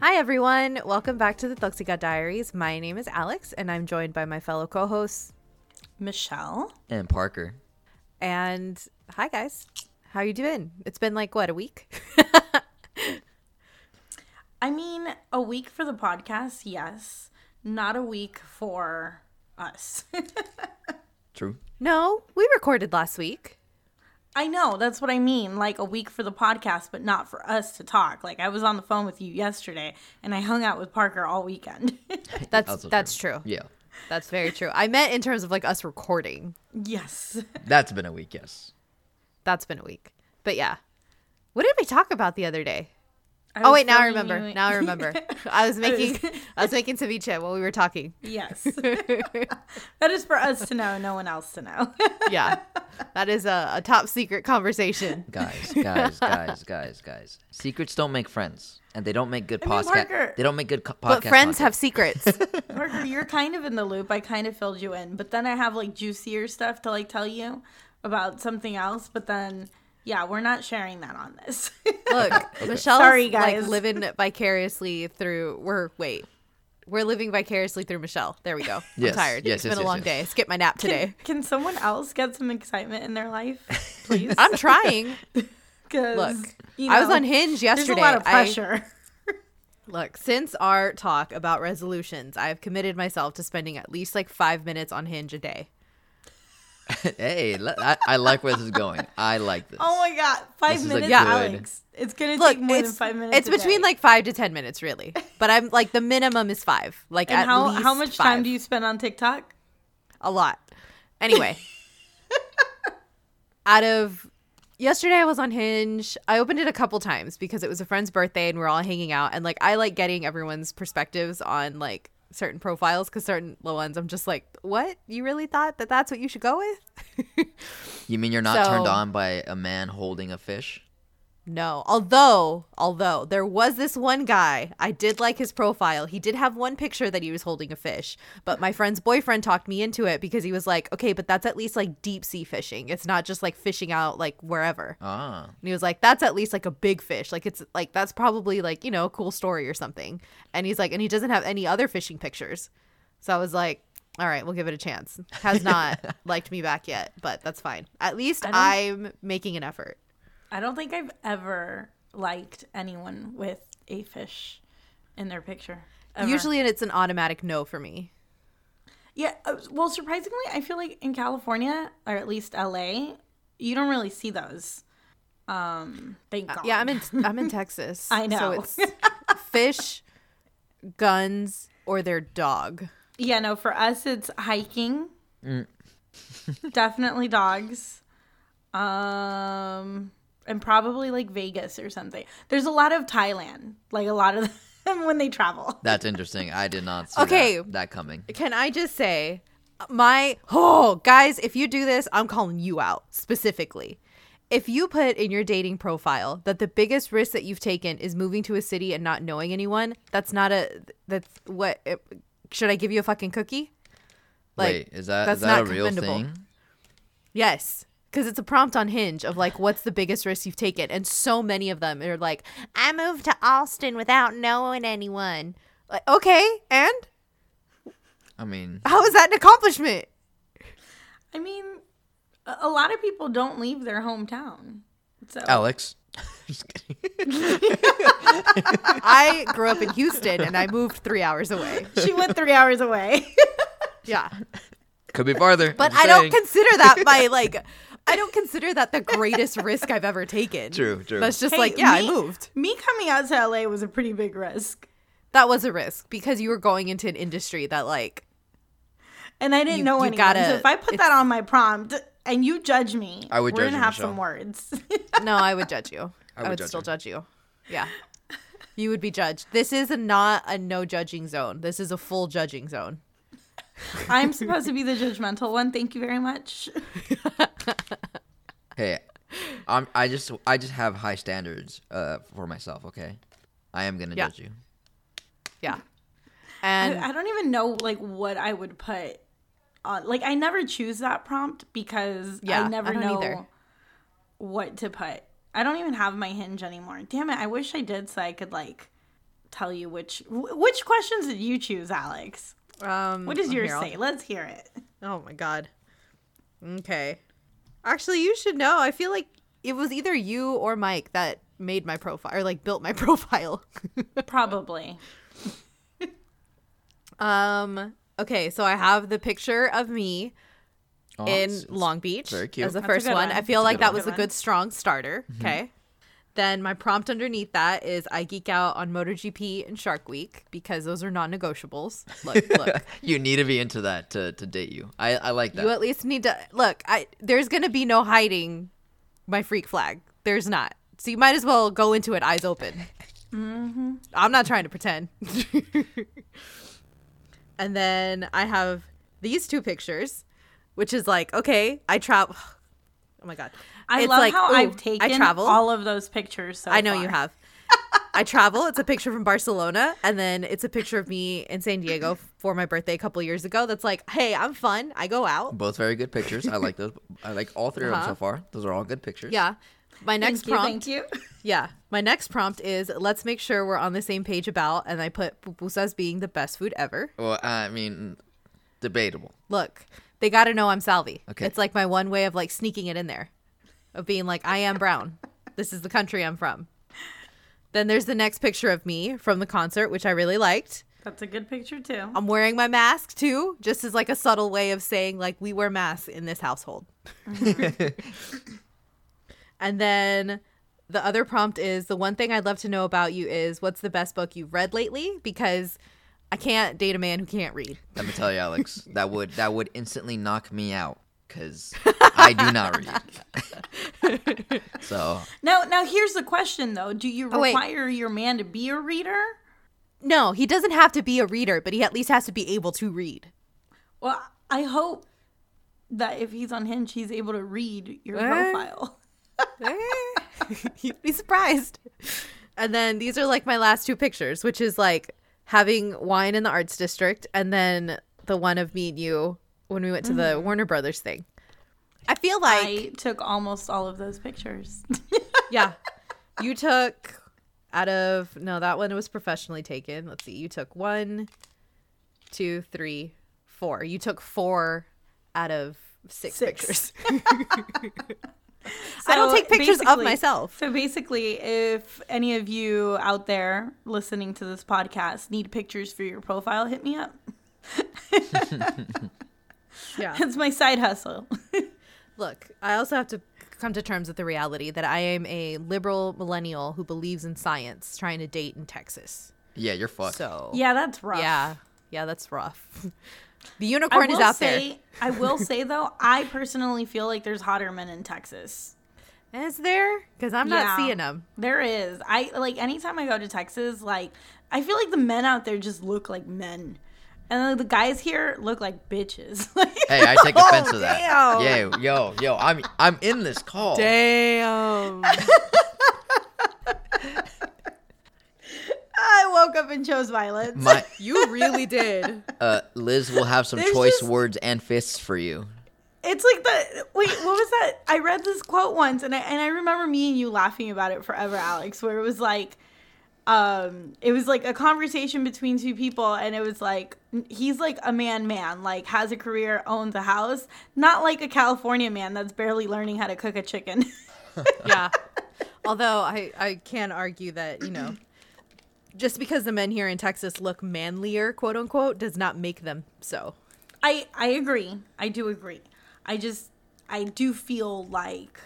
Hi, everyone. Welcome back to the Thuxigot Diaries. My name is Alex, and I'm joined by my fellow co hosts. Michelle. And Parker. And hi, guys. How you doing? It's been like, what, a week? I mean, a week for the podcast, yes. Not a week for us. True. No, we recorded last week. I know, that's what I mean. Like a week for the podcast, but not for us to talk. Like I was on the phone with you yesterday and I hung out with Parker all weekend. That's Also that's true. Yeah. That's very true. I meant in terms of like us recording. yes. That's been a week, yes. That's been a week. But yeah. What did we talk about the other day? I Oh wait, now I remember. you- Now I remember. I was making I was making ceviche while we were talking. yes. that is for us to know, no one else to know. Yeah. That is a, a top secret conversation. Guys, guys, guys, guys, guys. Secrets don't make friends. And they don't make good mean, podcast. Parker- They don't make good co- podcast. But friends have secrets. Parker, you're kind of in the loop. I kind of filled you in, but then I have like juicier stuff to like tell you about something else. But then, yeah, we're not sharing that on this. Look, Michelle's Sorry, like living vicariously through. We're wait, we're living vicariously through Michelle. There we go. Yes, I'm tired. yes, it's yes, been a long yes. day. Skip my nap today. Can someone else get some excitement in their life, please? I'm trying. 'Cause, Look, you I was on Hinge There's yesterday. a lot of I- pressure. look, since our talk about resolutions, I've committed myself to spending at least like five minutes on Hinge a day. hey, I, I like where this is going. I like this. oh my god, five This is a minutes, good- Alex. It's gonna Look, take more than five minutes. it's between day. like five to ten minutes, really. But I'm like the minimum is five. Like And at how least how much time do you spend on TikTok? a lot. Anyway, out of yesterday, I was on Hinge. I opened it a couple times because it was a friend's birthday and we're all hanging out. And like, I like getting everyone's perspectives on like certain profiles because certain low ones I'm just like, what? You really thought that that's what you should go with? You mean you're not turned on by a man holding a fish? No. Although, although there was this one guy, I did like his profile. He did have one picture that he was holding a fish, but my friend's boyfriend talked me into it because he was like, "Okay, but that's at least like deep sea fishing. It's not just like fishing out like wherever." Ah. And he was like, "That's at least like a big fish. Like it's like that's probably like, you know, a cool story or something." And he's like, "And he doesn't have any other fishing pictures." So I was like, "All right, we'll give it a chance." Has not liked me back yet, but that's fine. At least I I'm making an effort. I don't think I've ever liked anyone with a fish in their picture. ever. Usually it's an automatic no for me. yeah. uh, Well, surprisingly, I feel like in California or at least LA, you don't really see those. Um, thank God. Yeah, I'm in I'm in Texas. I know. So it's fish, guns, or their dog. Yeah, no, for us it's hiking. Definitely dogs. Um and probably like Vegas or something. There's a lot of Thailand, like a lot of them when they travel. That's interesting. I did not see Okay. that, that coming. Can I just say my oh guys, if you do this, I'm calling you out specifically. If you put in your dating profile that the biggest risk that you've taken is moving to a city and not knowing anyone, that's not a that's what should I give you a fucking cookie? Wait, is that that's is that a real commendable. thing? Yes. Because it's a prompt on Hinge of like, what's the biggest risk you've taken? And so many of them are like, I moved to Austin without knowing anyone. Like, okay, and I mean, how is that an accomplishment? I mean, a, a lot of people don't leave their hometown. So Alex. Just. I grew up in Houston and I moved three hours away. she went 3 hours away. Yeah. Could be farther. But I'm don't consider that my like, I don't consider that the greatest risk I've ever taken. True, true. That's just Hey, like, yeah, me- I moved. Me coming out to LA was a pretty big risk. That was a risk because you were going into an industry that like, And I didn't You- know you anyone. gotta- so if I put that on my prompt and you judge me, I would we're judge gonna you, have Michelle. some words. no, I would judge you. I would would, judge still you. judge you. Yeah. You would be judged. This is a, not a no judging zone. This is a full judging zone. I'm supposed to be the judgmental one. Thank you very much. Hey, I'm. I just. I just have high standards uh, for myself. Okay, I am gonna Yeah. judge you. Yeah. I, And I don't even know like what I would put uh, like I never choose that prompt because Yeah, I I never don't know either. what to put. I don't even have my hinge anymore. Damn it! I wish I did so I could like tell you which which questions did you choose, Alex? Um, What does yours here, I'll- say? Let's hear it. Oh my god. Okay. Actually, you should know. I feel like it was either you or Mike that made my profile or like built my profile. Probably. um. Okay, so I have the picture of me Oh, in it's- it's Long Beach very cute. as the That's first one. one. I feel That's like good that one. was a Good good strong starter. Mm-hmm. Okay. Then my prompt underneath that is I geek out on MotoGP and Shark Week because those are non-negotiables. Look, look. you need to be into that to, to date you. I, I like that. You at least need to look. I there's gonna be no hiding my freak flag. There's not. So you might as well go into it eyes open. Mm-hmm. I'm not trying to pretend. and then I have these two pictures, which is like okay, I travel. Oh my god, I It's love like, how I've taken I travel. all of those pictures. So I know far. you have. I travel. It's a picture from Barcelona, and then it's a picture of me in San Diego for my birthday a couple years ago. That's like, hey, I'm fun. I go out. Both very good pictures. I like those. I like all 3 of them Uh-huh. so far. Those are all good pictures. Yeah. My next Thank you. prompt. Thank you. Yeah. My next prompt is let's make sure we're on the same page about, and I put pupusas being the best food ever. Well, I mean, debatable. Look, they got to know I'm Salvi. Okay. It's like my one way of like sneaking it in there, of being like, I am brown. this is the country I'm from. Then there's the next picture of me from the concert, which I really liked. That's a good picture too. I'm wearing my mask too, just as like a subtle way of saying like we wear masks in this household. Mm-hmm. and then the other prompt is the one thing I'd love to know about you is what's the best book you've read lately because I can't date a man who can't read. Let me tell you, Alex, that would that would instantly knock me out because I do not read. so Now, now here's the question though: Do you Oh, require your man to be a reader? No, he doesn't have to be a reader, but he at least has to be able to read. Well, I hope that if he's on Hinge, he's able to read your Eh? profile. You'd be surprised. And then these are like my last two pictures, which is like having wine in the arts district and then the one of me and you when we went to the Warner Brothers thing. I feel like I took almost all of those pictures. yeah. You took out of no, that one was professionally taken. Let's see. You took one, two, three, four. You took four out of six, Six. pictures. I don't take pictures of myself. So basically, if any of you out there listening to this podcast need pictures for your profile, hit me up. Yeah. It's my side hustle. Look, I also have to come to terms with the reality that I am a liberal millennial who believes in science trying to date in Texas. yeah, you're fucked. So, yeah, that's rough. yeah. Yeah, that's rough. the unicorn is out say, I will say though, I personally feel like there's hotter men in Texas. Is there? Because I'm not Yeah. seeing them. There is. I like anytime I go to Texas, like I feel like the men out there just look like men, and then the guys here look like bitches. Hey, I take offense to that. damn. Yo, yo, yo, I'm I'm in this call. Damn. I woke up and chose violence. My you really did. uh, Liz will have some There's choice just- words and fists for you. It's like the wait, what was that? I read this quote once, and I and I remember me and you laughing about it forever, Alex. Where it was like, um, it was like a conversation between two people, and it was like he's like a man, man, like has a career, owns a house, not like a California man that's barely learning how to cook a chicken. yeah. Although I, I can argue that, you know, just because the men here in Texas look manlier, quote unquote, does not make them so. I I agree. I do agree. I just I do feel like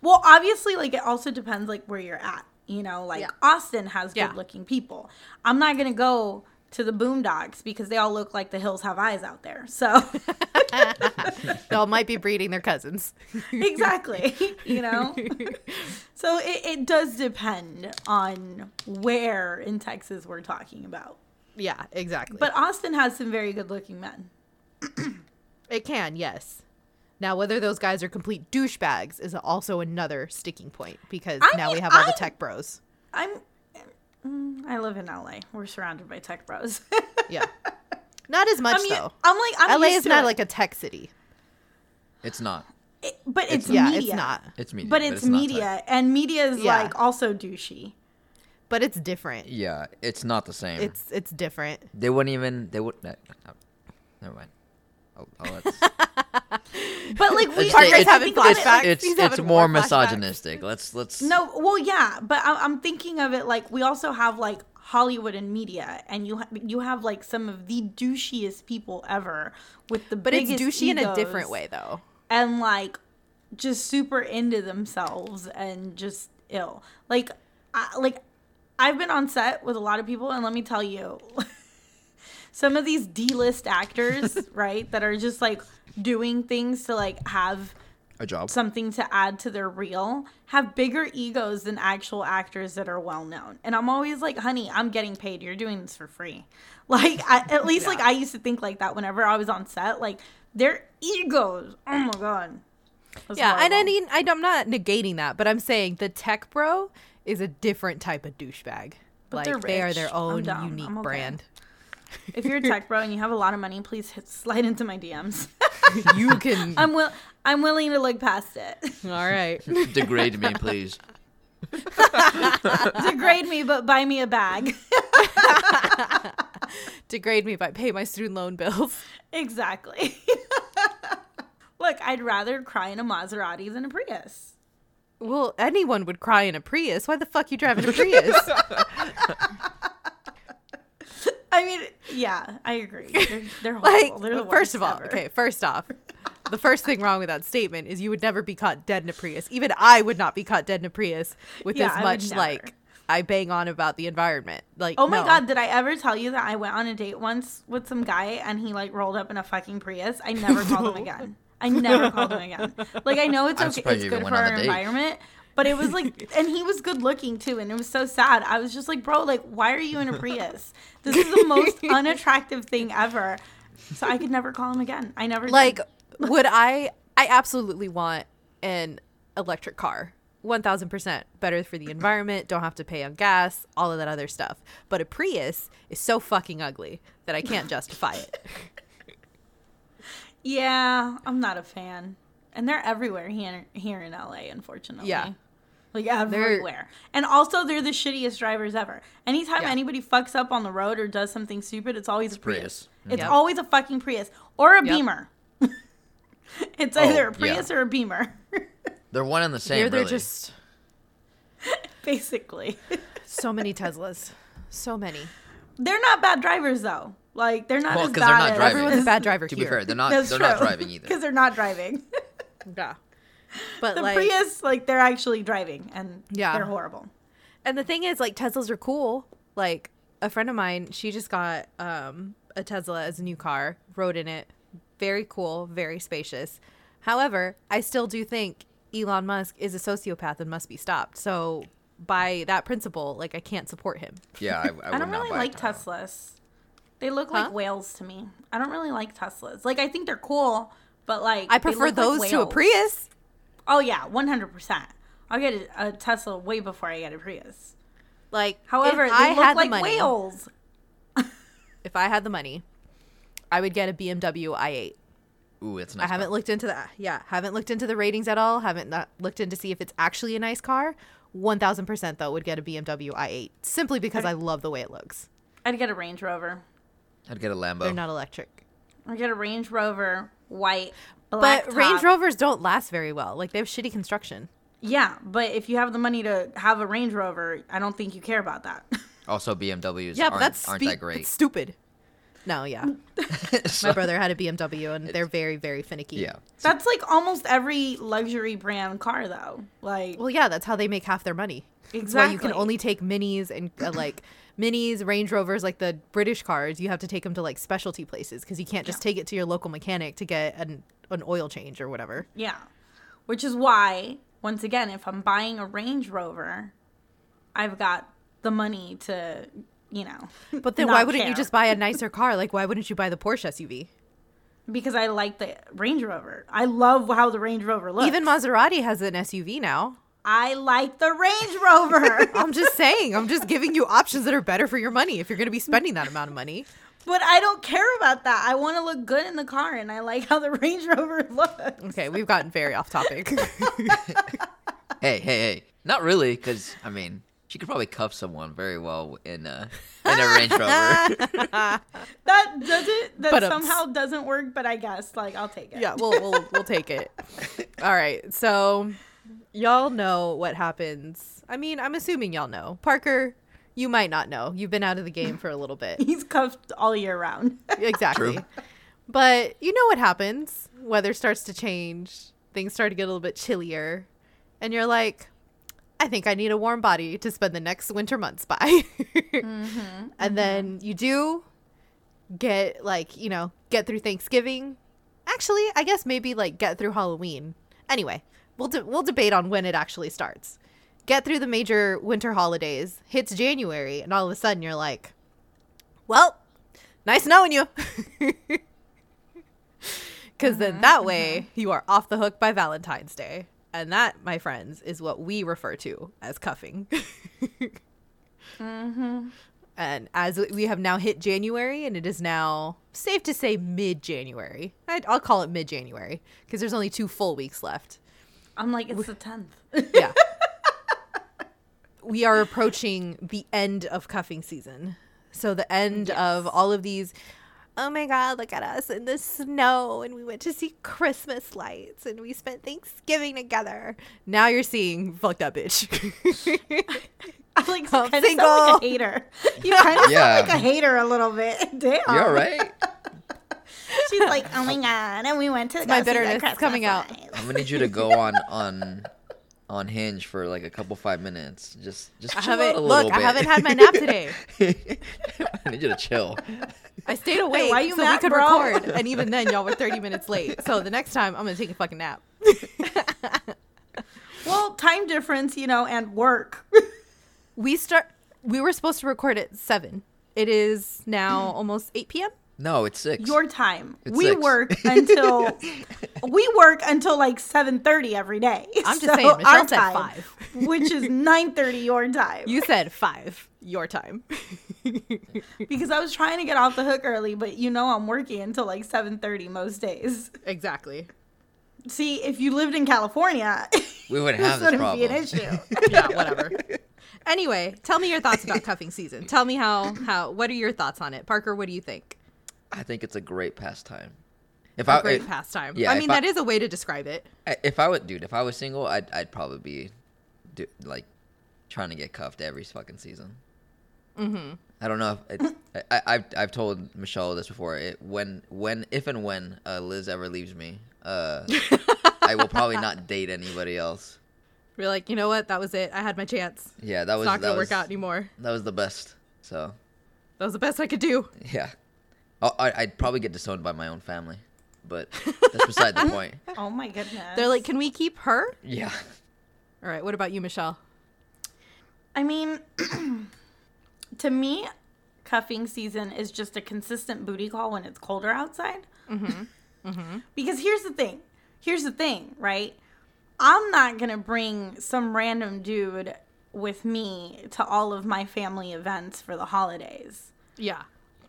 well, obviously like it also depends like where you're at. You know, like Yeah. Austin has Yeah. good looking people. I'm not gonna go to the boondocks because they all look like the hills have eyes out there. So They all might be breeding their cousins. exactly. You know? So it, it does depend on where in Texas we're talking about. yeah, exactly. But Austin has some very good looking men. it can, yes. Now, whether those guys are complete douchebags is also another sticking point because I now we have all the I'm- tech bros. I'm mm, I live in LA. We're surrounded by tech bros. Yeah. Not as much I'm, though. I'm like, I'm LA is not it. like a tech city. It's not. It- but it's, Yeah, media. it's not. It's media. But it's, not media, and media is Yeah. like also douchey. But it's different. Yeah, it's not the same. It's it's different. they wouldn't even. They would. No, no, never mind. I'll, I'll let But like we It's- Parker's it's- having think about it, flashbacks. it's it's having more more misogynistic. Let's let's. No, well, yeah, but I, I'm thinking of it like we also have like Hollywood and media, and you ha- you have like some of the douchiest people ever with the But it's biggest douchey in a different way though. and like just super into themselves and just ill. Like, I, like I've been on set with a lot of people, and let me tell you, some of these D-list actors, right, that are just like doing things to like have a job. something to add to their reel have bigger egos than actual actors that are well known. And I'm always like, honey, I'm getting paid. You're doing this for free. Like, I, at least like I used to think like that whenever I was on set. Like, their egos. Oh my god. That's Yeah, and I mean, I, I'm not negating that, but I'm saying the tech bro is a different type of douchebag. But like they're they are their own unique okay. brand. if you're a tech bro and you have a lot of money, please hit, slide into my DMs. you can. I'm will I'm willing to look past it. all right. Degrade me, please. Degrade me, but buy me a bag. Degrade me by pay my student loan bills. exactly. Look, I'd rather cry in a Maserati than a Prius. Well, anyone would cry in a Prius. Why the fuck you driving a Prius? I mean, yeah, I agree. They're, they're like. They're the first worst of all, ever. okay, first off, the first thing wrong with that statement is you would never be caught dead in a Prius. Even I would not be caught dead in a Prius with Yeah, as much never. like I bang on about the environment. Like, Oh my no. god, did I ever tell you that I went on a date once with some guy and he like rolled up in a fucking Prius? I never called him again. I never called him again. Like I know it's I'm okay, it's good for our a date. environment, but it was like, and he was good looking too, and it was so sad. I was just like, bro, like, why are you in a Prius? This is the most unattractive thing ever. So I could never call him again. I never did. like would i i absolutely want an electric car 1000% better for the environment don't have to pay on gas all of that other stuff but a prius is so fucking ugly that i can't justify it Yeah, I'm not a fan. And they're everywhere here here in LA, unfortunately. Yeah. Like everywhere. And also they're the shittiest drivers ever. Anytime Yeah. anybody fucks up on the road or does something stupid, it's always a Prius. Prius. Mm-hmm. It's Yep. always a fucking Prius. Or a Yep. Beamer. it's Oh, either a yeah. Prius or a Beamer. They're one and the same. they're, they're really. just Basically. so many teslas so many they're not bad drivers though. Like they're not Well, as 'cause bad they're not as driving. everyone's a bad driver To here be fair, they're not. That's they're true. not driving either. Because they're not driving. yeah but the like Prius, like they're actually driving and Yeah. they're horrible. And the thing is, like Teslas are cool. Like a friend of mine, she just got um, a Tesla as a new car, rode in it. Very cool, very spacious. However, I still do think Elon Musk is a sociopath and must be stopped. So by that principle, like I can't support him. Yeah, I, I, would I don't not really buy like Teslas. They look Huh? like whales to me. I don't really like Teslas. Like I think they're cool, but like I they prefer look like those to a. Prius. Oh yeah, one hundred percent. I'll get a, a Tesla way before I get a Prius. Like, However, if they I look had like the money, whales. if I had the money, I would get a BMW i8. Ooh, it's a nice. I haven't car. looked into that. Yeah, haven't looked into the ratings at all. Haven't not looked into see if it's actually a nice car. One thousand percent though would get a BMW i8 simply because I love the way it looks. I'd get a Range Rover. I'd get a Lambo. They're not electric, I'd get a Range Rover, white, black but Range. Rovers don't last very well. Like they have shitty construction. Yeah, but if you have the money to have a Range Rover, I don't think you care about that. Also, BMWs Yeah, aren't, but that's aren't spe- that great. It's stupid. No, yeah. So- My brother had a BMW and they're very, very finicky. yeah. That's like almost every luxury brand car, though. Like Well, yeah, that's how they make half their money. Exactly. why you can only take minis and uh, like minis, Range Rovers, like the British cars. You have to take them to like specialty places because you can't just take it to your local mechanic to get an an oil change or whatever. Yeah. Which is why, once again, if I'm buying a Range Rover, I've got the money to, you know. But then why wouldn't you just buy a nicer car? Like why wouldn't you buy the Porsche SUV? Because I like the Range Rover. I love how the Range Rover looks. Even Maserati has an SUV now. I like the Range Rover. I'm just saying. I'm just giving you options that are better for your money if you're going to be spending that amount of money. But I don't care about that. I want to look good in the car, and I like how the Range Rover looks. Okay, we've gotten very off topic. Hey, hey, hey. Not really, because, I mean, she could probably cuff someone very well in a, in a Range Rover. That doesn't. That But, somehow doesn't work. But I guess like I'll take it. yeah, we'll we'll we'll take it. All right, so y'all know what happens. I mean, I'm assuming y'all know. Parker, you might not know. You've been out of the game for a little bit. He's cuffed all year round. exactly. True. But you know what happens? Weather starts to change. Things start to get a little bit chillier. And you're like, I think I need a warm body to spend the next winter months by. Mm-hmm. and then mm-hmm. you do get like, you know, get through Thanksgiving. Actually, I guess maybe like get through Halloween. Anyway, we'll de- we'll debate on when it actually starts. Get through the major winter holidays. Hits January and all of a sudden you're like, well, nice knowing you. Because then that uh-huh, way uh-huh. you are off the hook by Valentine's Day. And that, my friends, is what we refer to as cuffing. Mm-hmm. And as we have now hit January, and it is now safe to say mid January. I'll call it mid January because there's only two full weeks left. I'm like it's the tenth. Yeah. we are approaching the end of cuffing season. So the end of all of these oh my god, look at us in the snow and we went to see Christmas lights and we spent Thanksgiving together. Now you're seeing fucked up bitch. I'm like I'm kind of sound single. like a hater. You kind of Yeah. sound like a hater a little bit. Damn. You're right. She's like, oh my god, and we went to my go see the bitterness is Christmas coming out. I'm gonna need you to go on on on Hinge for like a couple five minutes. Just just I chill out haven't a look, little I haven't had my nap today. I need you to chill. I stayed awake why you so mad, we could bro? record, and even then, y'all were thirty minutes late. So the next time, I'm gonna take a fucking nap. Well, time difference, you know, and work. We start. We were supposed to record at seven. It is now almost eight p.m. No, it's six. Your time. It's we six. work until we work until like seven thirty every day. I'm just So saying, Michelle our said time, five. which is nine thirty your time. You said five. Your time. because I was trying to get off the hook early, but you know I'm working until like seven thirty most days. exactly. See, if you lived in California, We wouldn't have this this wouldn't be an problem. issue. Yeah. Whatever. anyway, tell me your thoughts about cuffing season. Tell me how how. What are your thoughts on it, Parker? What do you think? I think it's a great pastime. If A I great pastime. yeah, I mean, I- that is a way to describe it. if I would, dude, if I was single, I'd I'd probably be, do, like, trying to get cuffed every fucking season. Mm-hmm. I don't know if it, I, I I've I've told Michelle this before. It, when when if and when uh, Liz ever leaves me, uh, I will probably not date anybody else. We're like, you know what? That was it. I had my chance. Yeah, that It's was not gonna was, work out anymore. That was the best. So That was the best I could do. yeah, Oh, I'd probably get disowned by my own family, but that's beside the point. Oh my goodness. They're like, can we keep her? Yeah. All right. What about you, Michelle? I mean, to me, cuffing season is just a consistent booty call when it's colder outside. Mm-hmm. Mm-hmm. Because here's the thing. Here's the thing, right? I'm not going to bring some random dude with me to all of my family events for the holidays. Yeah.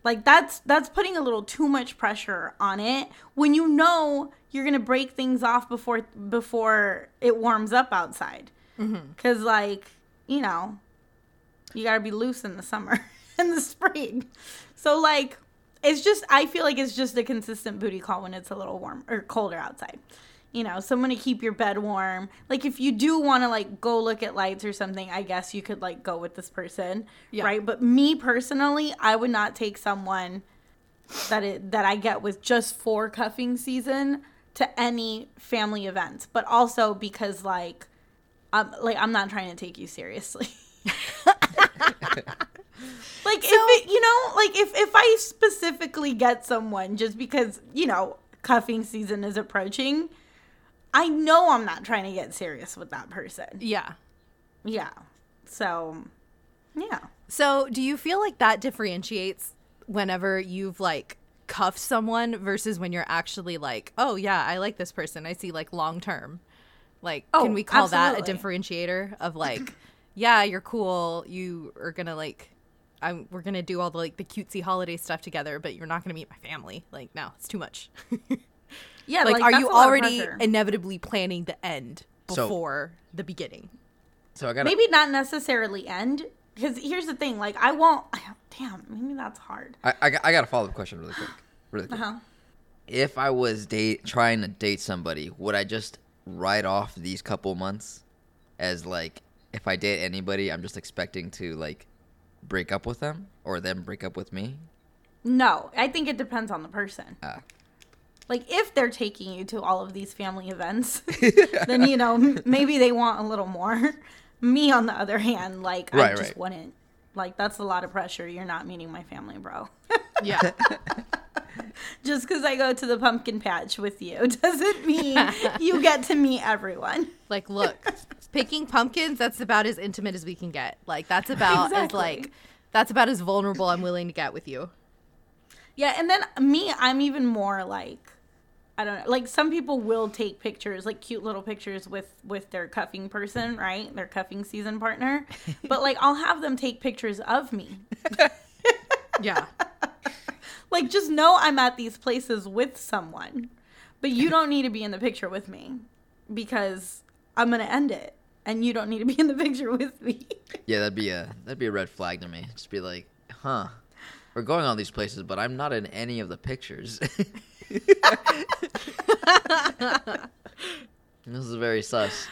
Like that's that's putting a little too much pressure on it when you know you're gonna break things off before before it warms up outside. Mm-hmm. Cause like you know, you gotta be loose in the summer and the spring. So like, it's just I feel like it's just a consistent booty call when it's a little warm or colder outside. You know, someone to keep your bed warm. Like if you do want to like go look at lights or something, I guess you could like go with this person, Yeah. right? But me personally, I would not take someone that it that I get with just for cuffing season to any family events, but also because like I'm like I'm not trying to take you seriously. like if it, you know, like if if I specifically get someone just because, you know, cuffing season is approaching, I know I'm not trying to get serious with that person. Yeah. Yeah. So, yeah. So, do you feel like that differentiates whenever you've like cuffed someone versus when you're actually like, oh yeah, I like this person. I see like long term. Like, Oh, can we call that a differentiator of like, yeah, you're cool. You are gonna like I'm, we're gonna do all the like the cutesy holiday stuff together, but you're not gonna meet my family. Like, no, it's too much. Yeah, like, are you a lot of already inevitably planning the end So- before the beginning? So I got maybe not necessarily end? Because here's the thing, like I won't. Damn, maybe that's hard. I, I, got- I got a follow up question really quick. Really quick. Uh-huh. If I was date trying to date somebody, would I just write off these couple months as like if I date anybody, I'm just expecting to like break up with them or them break up with me? No, I think it depends on the person. Ah. Like if they're taking you to all of these family events, then you know m- maybe they want a little more. Me, on the other hand, like I just right. wouldn't. Like that's a lot of pressure. You're not meeting my family, bro. Yeah, just because I go to the pumpkin patch with you doesn't mean you get to meet everyone. like look, picking pumpkins. That's about as intimate as we can get. Like that's about as like that's about as vulnerable I'm willing to get with you. Yeah, and then me, I'm even more like I don't know. Like some people will take pictures, like cute little pictures with with their cuffing person, right? Their cuffing season partner. But like I'll have them take pictures of me. Yeah, Like just know I'm at these places with someone. But you don't need to be in the picture with me because I'm going to end it and you don't need to be in the picture with me. Yeah, that'd be a that'd be a red flag to me. Just be like, huh, we're going all these places, but I'm not in any of the pictures. this is very sus.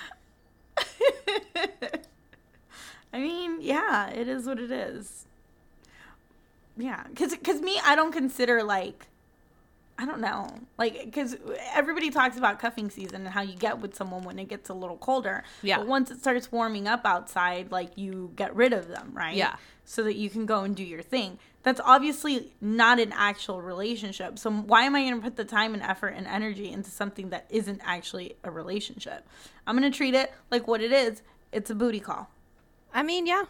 I mean, yeah, it is what it is. Yeah, because cause me, I don't consider like, I don't know, like because everybody talks about cuffing season and how you get with someone when it gets a little colder. Yeah. But once it starts warming up outside, like you get rid of them, right? Yeah. So that you can go and do your thing. That's obviously not an actual relationship. So why am I going to put the time and effort and energy into something that isn't actually a relationship? I'm going to treat it like what it is. It's a booty call. I mean, yeah.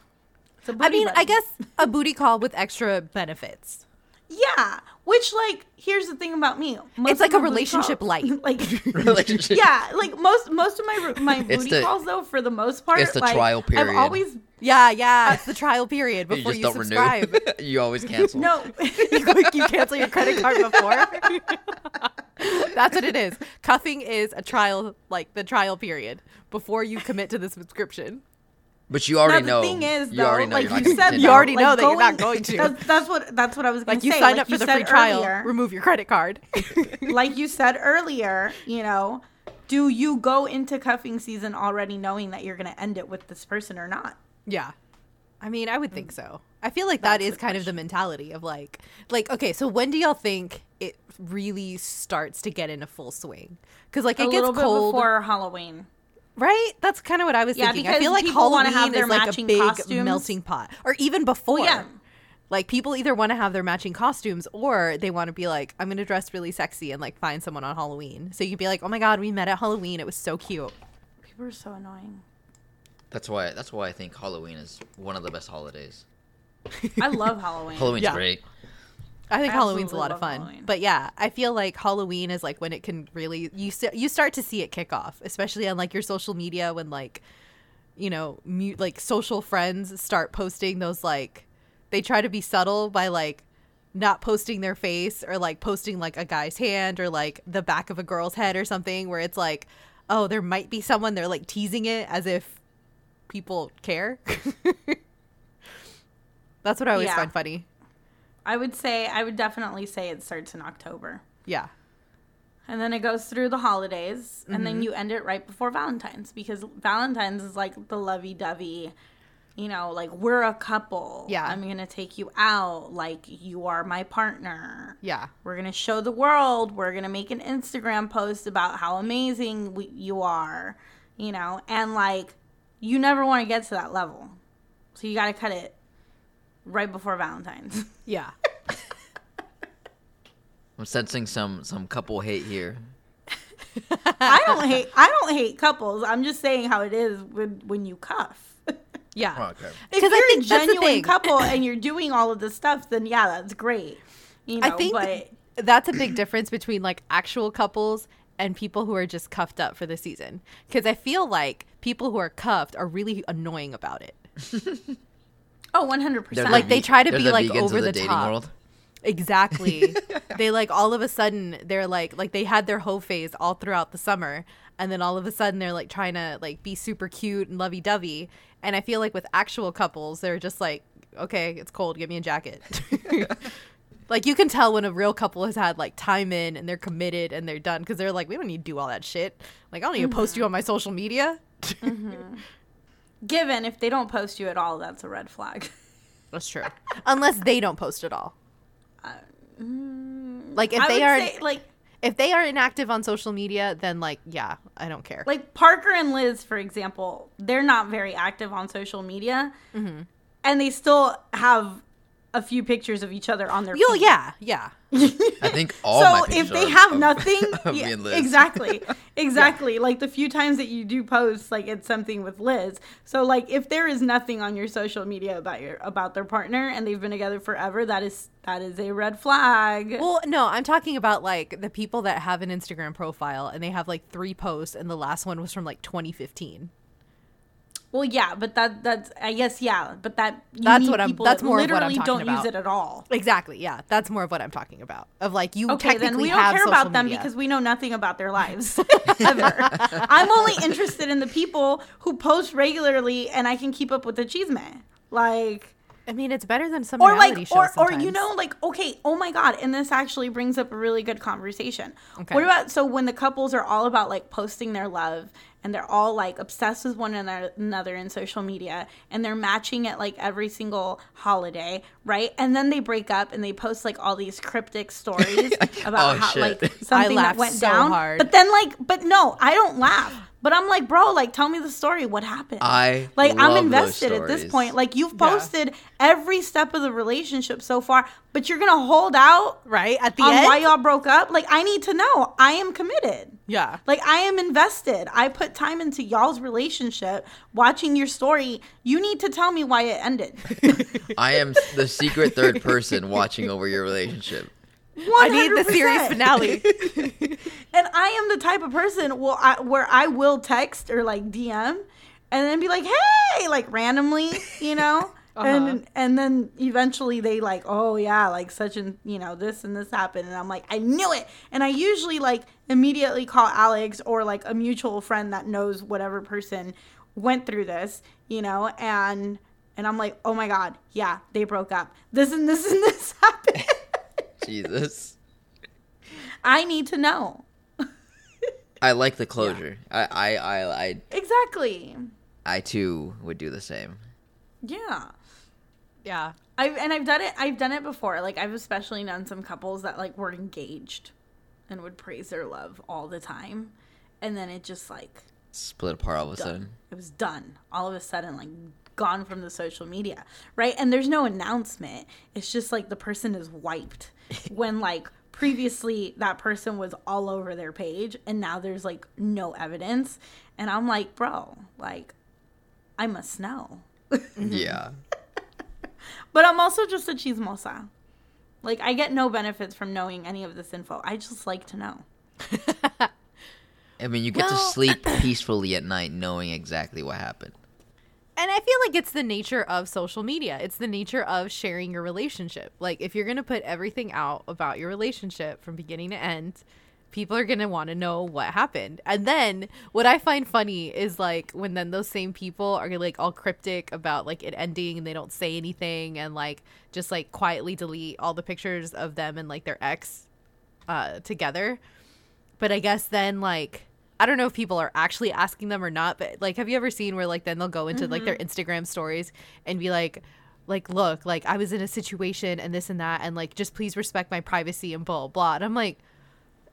It's a I booty I mean, I guess a booty call with extra benefits. Yeah, which like here's the thing about me. Most It's like a relationship calls- light. like Relationship. yeah, like most most of my my booty the- calls though for the most part. it's the like, trial I've always Yeah, yeah. It's the trial period You before just you, don't subscribe. renew. you always cancel. no. you cancel your credit card before. That's what it is. Cuffing is a trial, like the trial period before you commit to the subscription. But you already now, know. the thing is, you though, already know like you're not you gonna said. You though, already like, know that you're not going to. That's, that's what that's what I was going Like to say. Like you say. signed like up for the free trial, earlier- remove your credit card. like you said earlier, you know, do you go into cuffing season already knowing that you're going to end it with this person or not? Yeah. I mean, I would think mm. so. I feel like that That's is the kind of the mentality of like like okay, so when do y'all think it really starts to get into full swing? Cuz like A it gets little cold, before Halloween. right? That's kind of what I was Yeah, thinking. I feel like Halloween have their is like a matching big costumes. melting pot or even before. yeah. Like people either want to have their matching costumes or they want to be like I'm going to dress really sexy and like find someone on Halloween. So you'd be like, "Oh my god, we met at Halloween. It was so cute." People are so annoying. That's why. That's why I think Halloween is one of the best holidays. I love Halloween. Halloween's Yeah. great. I think I Halloween's a lot of fun. Halloween. But yeah, I feel like Halloween is like when it can really you s- you start to see it kick off, especially on like your social media when like you know, mu- like social friends start posting those like they try to be subtle by like not posting their face or like posting like a guy's hand or like the back of a girl's head or something where it's like oh, there might be someone they're like teasing it as if people care. That's what I always Yeah. find funny. I would say I would definitely say it starts in October. Yeah. And then it goes through the holidays and Mm-hmm. then you end it right before Valentine's because Valentine's is like the lovey-dovey you know, like we're a couple. Yeah. I'm going to take you out like you are my partner. Yeah. We're going to show the world. We're going to make an Instagram post about how amazing we, you are, you know, and like you never want to get to that level. So you got to cut it right before Valentine's. Yeah. I'm sensing some some couple hate here. I don't hate I don't hate couples. I'm just saying how it is when when you cuff. Yeah. Oh, okay. If 'Cause I you're think a genuine couple and you're doing all of this stuff, then yeah, that's great. You know, I think but that's a big difference between like actual couples and people who are just cuffed up for the season. Because I feel like people who are cuffed are really annoying about it. Oh, 100%. They're the Like, they try to be, the like, vegans of over the dating top. world. Exactly. they like all of a sudden they're like like they had their hoe phase all throughout the summer and then all of a sudden they're like trying to like be super cute and lovey dovey. And I feel like with actual couples, they're just like, okay, it's cold, give me a jacket. like you can tell when a real couple has had like time in and they're committed and they're done because they're like, we don't need to do all that shit. Like I don't need to post you mm-hmm. on my social media. Mm-hmm. Given if they don't post you at all, that's a red flag. That's true. Unless they don't post at all. Uh, mm, like if I they are say, like if they are inactive on social media, then like yeah, I don't care. like Parker and Liz, for example, they're not very active on social media, Mm-hmm. and they still have a few pictures of each other on their. Oh yeah, yeah. I think all so my if they are have of- nothing, of yeah, me and Liz. exactly, exactly. Like the few times that you do post, like it's something with Liz. So like if there is nothing on your social media about your about their partner and they've been together forever, that is that is a red flag. Well, no, I'm talking about like the people that have an Instagram profile and they have like three posts, and the last one was from like 2015. Well, yeah, but that that's I guess yeah, but that you That's what I'm- that's that more of what I'm literally talking don't use it at all. Exactly. Yeah, that's more of what I'm talking about. Of like you Okay, technically then we don't care about them media. because we know nothing about their lives ever. I'm only interested in the people who post regularly and I can keep up with the chisme. Like I mean, it's better than some or reality like shows or or you know like okay, oh my god, and this actually brings up a really good conversation. Okay. What about so when the couples are all about like posting their love and they're all like obsessed with one another in social media and they're matching it like every single holiday, right? And then they break up and they post like all these cryptic stories about Oh, how shit. like something that went so down. hard. But then like but no, I don't laugh. But I'm like, bro, like tell me the story. What happened? I like I'm invested at this point. Like you've posted every step of the relationship so far, but you're gonna hold out right at the on end. why y'all broke up. Like I need to know. I am committed. yeah. Like I am invested. I put time into y'all's relationship, watching your story. You need to tell me why it ended. I am the secret third person watching over your relationship. I need the series finale. And I am the type of person well, I, where I will text or like DM and then be like, "Hey," like randomly, you know. Uh-huh. And and then eventually they like, "Oh yeah, like such and you know this and this happened," and I'm like, "I knew it." And I usually like immediately call Alex or like a mutual friend that knows whatever person went through this, you know, and and I'm like, "Oh my god, yeah, they broke up. This and this and this happened." Jesus. I need to know. I like the closure. I, I, I, I, Exactly. I too would do the same. Yeah. yeah. I've and I've done it. I've done it before. Like I've especially known some couples that like were engaged and would praise their love all the time, and then it just like Split apart all of a done. sudden. It was done all of a sudden, like gone from the social media, right? And there's no announcement. It's just like the person is wiped when like previously that person was all over their page and now there's like no evidence and i'm like bro like i must know Yeah. But I'm also just a chismosa. Like I get no benefits from knowing any of this info. I just like to know. I mean, you get to sleep peacefully at night knowing exactly what happened. And I feel like it's the nature of social media. It's the nature of sharing your relationship. Like if you're going to put everything out about your relationship from beginning to end, people are going to want to know what happened. And then what I find funny is like when then those same people are like all cryptic about like it ending and they don't say anything and like just like quietly delete all the pictures of them and like their ex uh together. But I guess then like I don't know if people are actually asking them or not, but like have you ever seen where like then they'll go into like their Instagram stories and be like like look, like I was in a situation and this and that and like just please respect my privacy and blah blah. And I'm like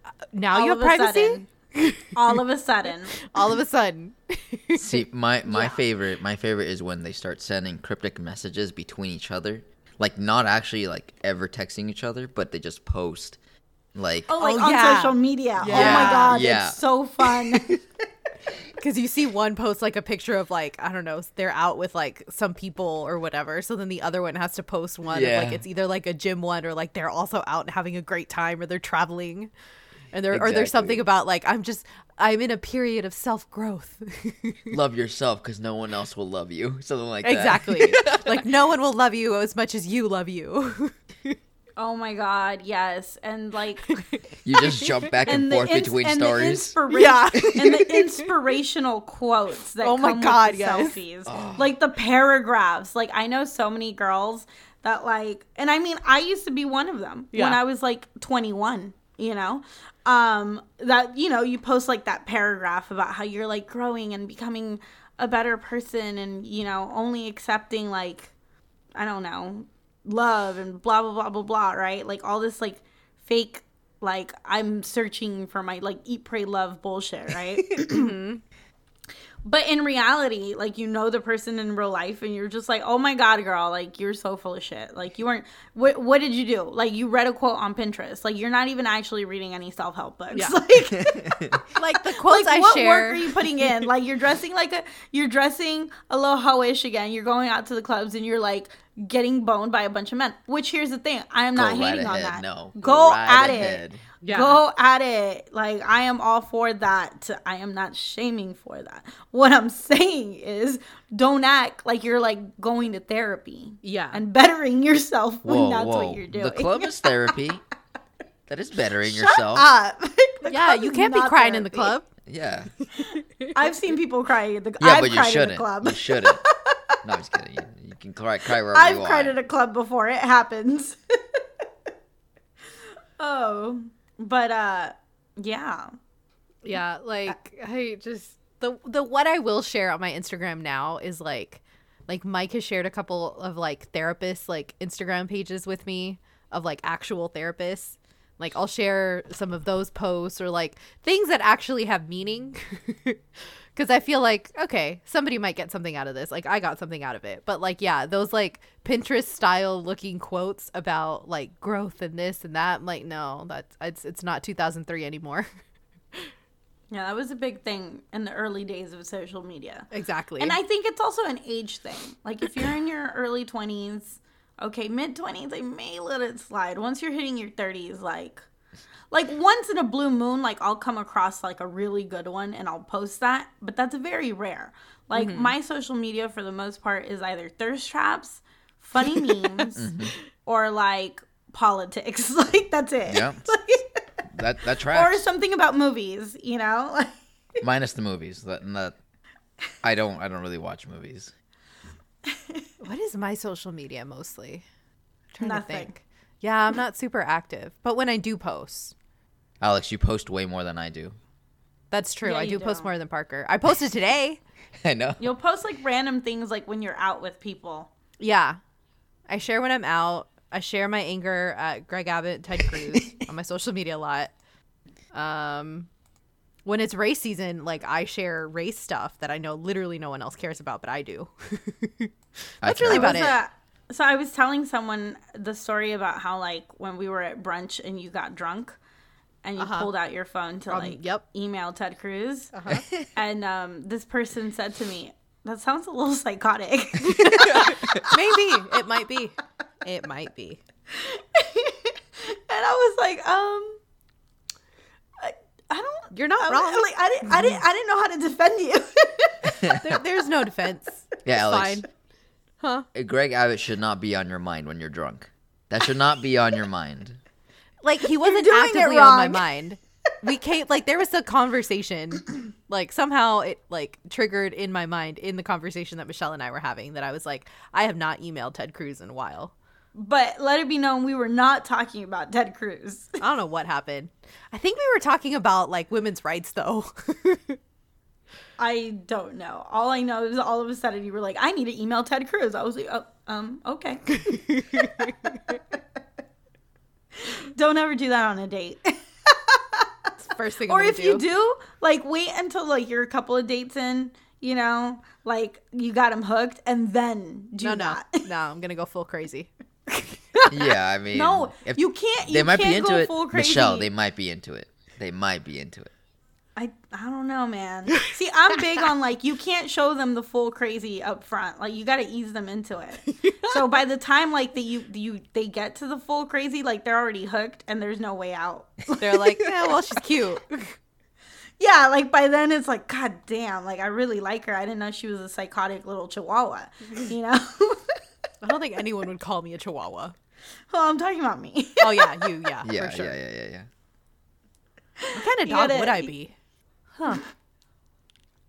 uh, now you have of a privacy? sudden, all of a sudden. All of a sudden. See, my my Yeah. favorite, my favorite is when they start sending cryptic messages between each other, like not actually like ever texting each other, but they just post, like Oh, oh like Oh, on yeah. social media. Oh my god, Yeah. it's so fun. Because you see one post like a picture of like I don't know they're out with like some people or whatever, so then the other one has to post one Yeah. of like it's either like a gym one or like they're also out and having a great time or they're traveling. And there or there's something about like I'm just I'm in a period of self growth. Love yourself because no one else will love you. Something like that. exactly. like no one will love you as much as you love you. Oh my god, yes. And like you just jump back and, and forth ins- between and stories. The inspira- Yeah. and the inspirational quotes that Oh my come God, with the yes. selfies. Like the paragraphs. Like I know so many girls that like and I mean I used to be one of them when I was like 21, you know. Um that you know, you post like that paragraph about how you're like growing and becoming a better person and you know, only accepting like I don't know, love and blah blah blah blah blah, right? Like all this like fake like I'm searching for my like eat pray love bullshit, right? Mm-hmm. But in reality, like you know the person in real life, and you're just like, "Oh my god, girl! Like you're so full of shit. Like you weren't. What What did you do? Like you read a quote on Pinterest. Like you're not even actually reading any self help books. Yeah. Like like the quotes like I what share. work are you putting in? Like you're dressing like a you're dressing a little hoish again. You're going out to the clubs and you're like getting boned by a bunch of men. Which here's the thing, I am not right hating on that. No. go Go right at ahead. it. Yeah. Go at it. Like I am all for that. I am not shaming for that. What I'm saying is don't act like you're like going to therapy. Yeah. And bettering yourself when that's whoa. what you're doing. The club is therapy. that is bettering Shut yourself. up. Yeah, you can't be not crying in the club. Yeah. I've seen people crying at the Yeah, I've but you cried shouldn't. a club. You shouldn't. No, I'm just kidding. You, you can cry, cry wherever I've you cried want. at a club before. It happens. oh, but uh, yeah. Yeah, like I just the the what I will share on my Instagram now is like like Mike has shared a couple of like therapists like Instagram pages with me of like actual therapists. Like I'll share some of those posts or like things that actually have meaning. Cuz I feel like okay, somebody might get something out of this. Like I got something out of it. But like yeah, those like Pinterest style looking quotes about like growth and this and that, I'm like no, that's it's it's not 2003 anymore. Yeah, that was a big thing in the early days of social media. exactly. And I think it's also an age thing. Like if you're in your early 20s, okay, mid 20s, I may let it slide. Once you're hitting your 30s, like like once in a blue moon, like I'll come across like a really good one and I'll post that, but that's very rare. Like Mm-hmm. my social media for the most part is either thirst traps, funny memes, Mm-hmm. or like politics. like that's it. Yeah. That that or something about movies, you know? Minus the movies. That, that I don't I don't really watch movies. What is my social media mostly? I'm trying Nothing. to think. Yeah, I'm not super active, but when I do post, Alex, you post way more than I do. that's true. Yeah, I you do post do. more than Parker. I posted today. I know. You'll post like random things like when you're out with people. yeah, I share when I'm out. I share my anger at Greg Abbott, Ted Cruz on my social media a lot. Um, when it's race season, like I share race stuff that I know literally no one else cares about, but I do. I That's really try. about was, it. uh, so I was telling someone the story about how like when we were at brunch and you got drunk and you pulled out your phone to Um, like yep. email Ted Cruz. And um, this person said to me, that sounds a little psychotic. Maybe it might be. It might be. and I was like, um I, I don't You're not I, wrong. Like I didn't I didn't I didn't know how to defend you. There, there's no defense. Yeah, It's Alex. fine. Huh? Uh, Greg Abbott should not be on your mind when you're drunk. That should not be on your mind. like he wasn't actively on my mind. We came like there was a conversation, like somehow it like triggered in my mind in the conversation that Michelle and I were having that I was like, I have not emailed Ted Cruz in a while. but let it be known we were not talking about Ted Cruz. I don't know what happened. I think we were talking about like women's rights though. I don't know. All I know is all of a sudden you were like, I need to email Ted Cruz. I was like, oh, um, okay. don't ever do that on a date. First thing, or if gonna you do, like wait until like you're a couple of dates in, you know, like you got him hooked, and then do no, no, that. no, I'm gonna go full crazy. Yeah, I mean, no, if you can't. You they might can't be into it. Michelle. They might be into it. They might be into it. I I don't know, man. See, I'm big on like you can't show them the full crazy up front. Like you got to ease them into it. so by the time like that you you they get to the full crazy, like they're already hooked and there's no way out. They're like, yeah, well, she's cute. yeah, like by then it's like god damn, like I really like her. I didn't know she was a psychotic little chihuahua, you know? I don't think anyone would call me a chihuahua. well, I'm talking about me. Oh yeah, you, yeah, Yeah, for sure. yeah, yeah, yeah, yeah. What kind of You dog gotta- would I be? Huh?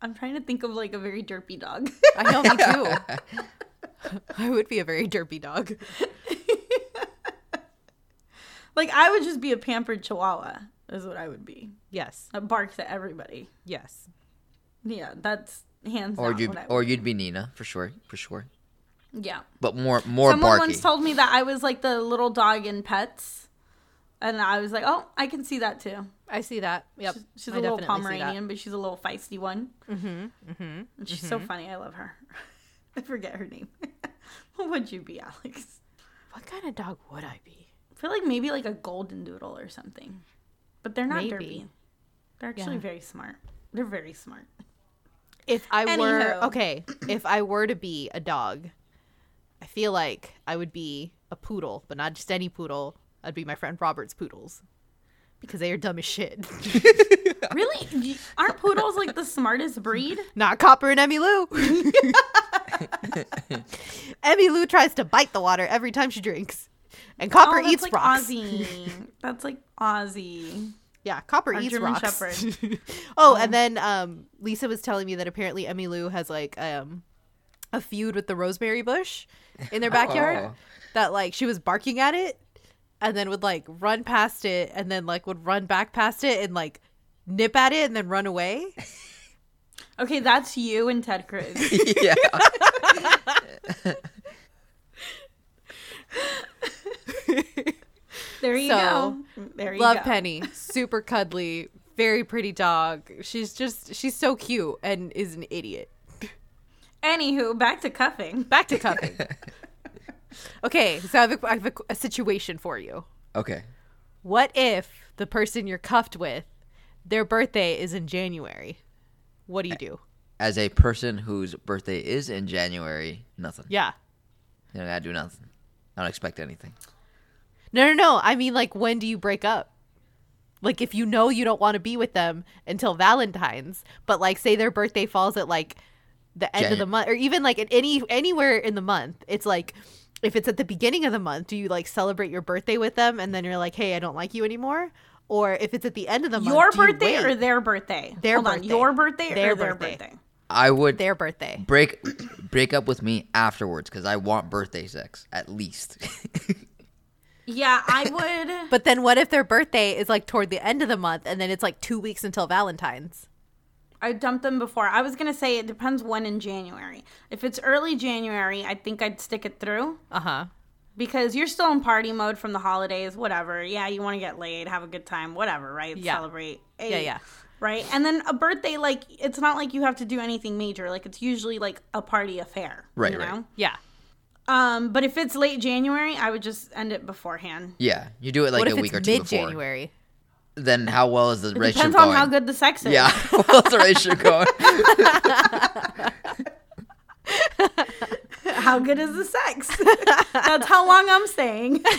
I'm trying to think of like a very derpy dog. I know me too. I would be a very derpy dog. like I would just be a pampered chihuahua. Is what I would be. Yes, That barks at everybody. yes. Yeah, that's hands Or down you what I would or you'd be Nina for sure, for sure. Yeah. But more more Someone barky. once told me that I was like the little dog in pets. And I was like, oh, I can see that too. I see that. Yep, She's, she's a little definitely see that. Pomeranian, but she's a little feisty one. Mm-hmm. Mm-hmm. And she's so funny. I love her. I forget her name. what would you be, Alex? What kind of dog would I be? I feel like maybe like a golden doodle or something. But they're not Maybe. derpy. They're actually Yeah. very smart. They're very smart. If I were okay, if I were to be a dog, I feel like I would be a poodle, but not just any poodle. I'd be my friend Robert's poodles because they are dumb as shit. Really? Aren't poodles like the smartest breed? not Copper and Emmy Lou. Emmy Lou tries to bite the water every time she drinks, and Copper oh, that's eats like rocks. Ozzy. That's like Ozzy. Yeah, Copper Our eats German rocks. Shepherd. oh, and then um, Lisa was telling me that apparently Emmy Lou has like um, a feud with the rosemary bush in their backyard. Oh. That like she was barking at it, and then would like run past it, and then like would run back past it and like nip at it and then run away. Okay, that's you and Ted Cruz. yeah. There you So, go. There you go. Love go. Penny, super cuddly, very pretty dog. She's just she's so cute and is an idiot. Anywho, back to cuffing. Back to cuffing. Okay, so I have, a, I have a, a situation for you. Okay. What if the person you're cuffed with, their birthday is in January? What do you do? As a person whose birthday is in January, nothing. Yeah. You know, I do nothing. I don't expect anything. No, no, no. I mean, like, when do you break up? Like, if you know you don't want to be with them until Valentine's, but like, say their birthday falls at like the end of the month, or even like at any anywhere in the month, it's like. If it's at the beginning of the month, do you like celebrate your birthday with them and then you're like, "Hey, I don't like you anymore"? Or if it's at the end of the month, Your do you birthday or their birthday? Their Hold on, your birthday Their or their birthday. birthday? I would their birthday? break break up with me afterwards because I want birthday sex at least. Yeah, I would. But then what if their birthday is like toward the end of the month and then it's like two weeks until Valentine's? I dumped them before. I was gonna say it depends when in January. If it's early January, I think I'd stick it through Uh huh. because you're still in party mode from the holidays. Whatever. Yeah, you want to get laid, have a good time, whatever. Right? Yeah. Celebrate. Yeah, Hey, yeah. Right. And then a birthday, like it's not like you have to do anything major. Like it's usually like a party affair. Right, You right. Yeah. Um, but if it's late January, I would just end it beforehand. yeah, you do it like what a if week or it's two mid before. January? Then how well is the It relationship depends on how good the sex is. Yeah, how's the relationship going? How good is the sex? That's how long I'm staying. Because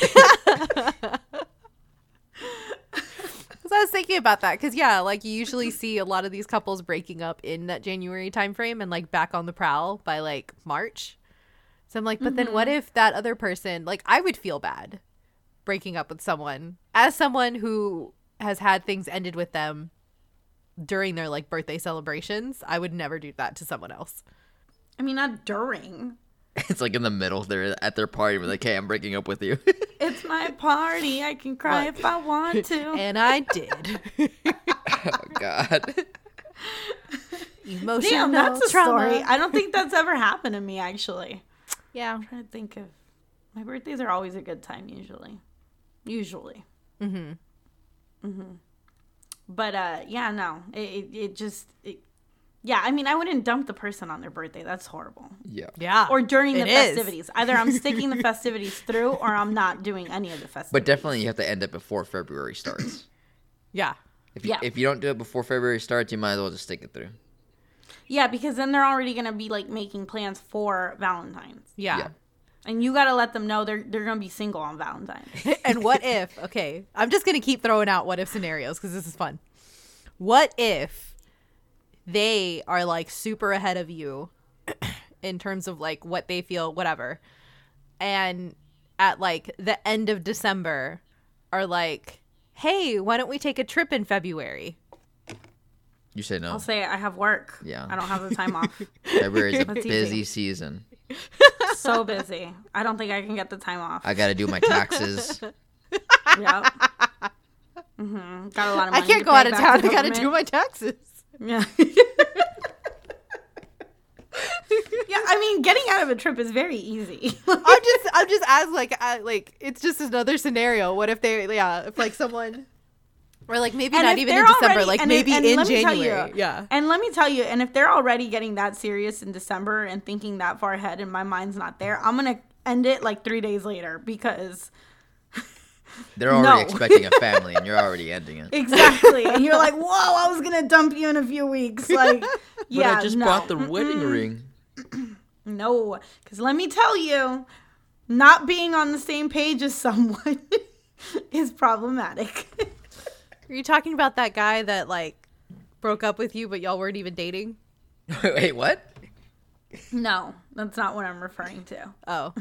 I was thinking about that. Because yeah, like you usually see a lot of these couples breaking up in that January timeframe and like back on the prowl by like March. So I'm like, but then what mm-hmm. if that other person, like, I would feel bad breaking up with someone as someone who has had things ended with them during their like birthday celebrations. I would never do that to someone else. I mean, not during. it's like in the middle. They're at their party. We're like, "Hey, I'm breaking up with you." It's my party. I can cry Look. if I want to. And I did. oh God. Emotional Damn, that's a trauma. story. I don't think that's ever happened to me, actually. yeah. I'm trying to think of. My birthdays are always a good time, usually. Usually. Mm-hmm. Mm-hmm. But, uh, yeah, no. It, it, it just. It, yeah, I mean, I wouldn't dump the person on their birthday. That's horrible. Yeah. Yeah. Or during the It is. festivities. Either I'm sticking the festivities through or I'm not doing any of the festivities. But definitely, you have to end it before February starts. Yeah. If you, Yeah. if you don't do it before February starts, you might as well just stick it through. Yeah, because then they're already gonna be like making plans for Valentine's, Yeah. Yeah. And you gotta let them know they're they're gonna be single on Valentine's. and what if, okay, I'm just going to keep throwing out what if scenarios because this is fun. What if they are like super ahead of you in terms of like what they feel, whatever, and at like the end of December are like, hey, why don't we take a trip in February? You say no. I'll say I have work. Yeah. I don't have the time off. February is a busy season. so busy. I don't think I can get the time off. I got to do my taxes. Yep. hmm Got a lot of I money. can't go out of town. to I got to do my taxes. Yeah. yeah, I mean, getting out of a trip is very easy. I'm just, I'm just as like, I, like it's just another scenario. What if they, yeah, if like someone, or like maybe And not even in December, already- like maybe if- in let me tell January. you- yeah. And let me tell you, and if they're already getting that serious in December and thinking that far ahead and my mind's not there, I'm going to end it like three days later because They're already No. expecting a family, and you're already ending it. exactly. and you're like, whoa, I was going to dump you in a few weeks. Like, yeah. but I just no. bought the wedding ring. No, because let me tell you, not being on the same page as someone is problematic. Are you talking about that guy that like broke up with you, but y'all weren't even dating? Wait, what? no, that's not what I'm referring to. Oh,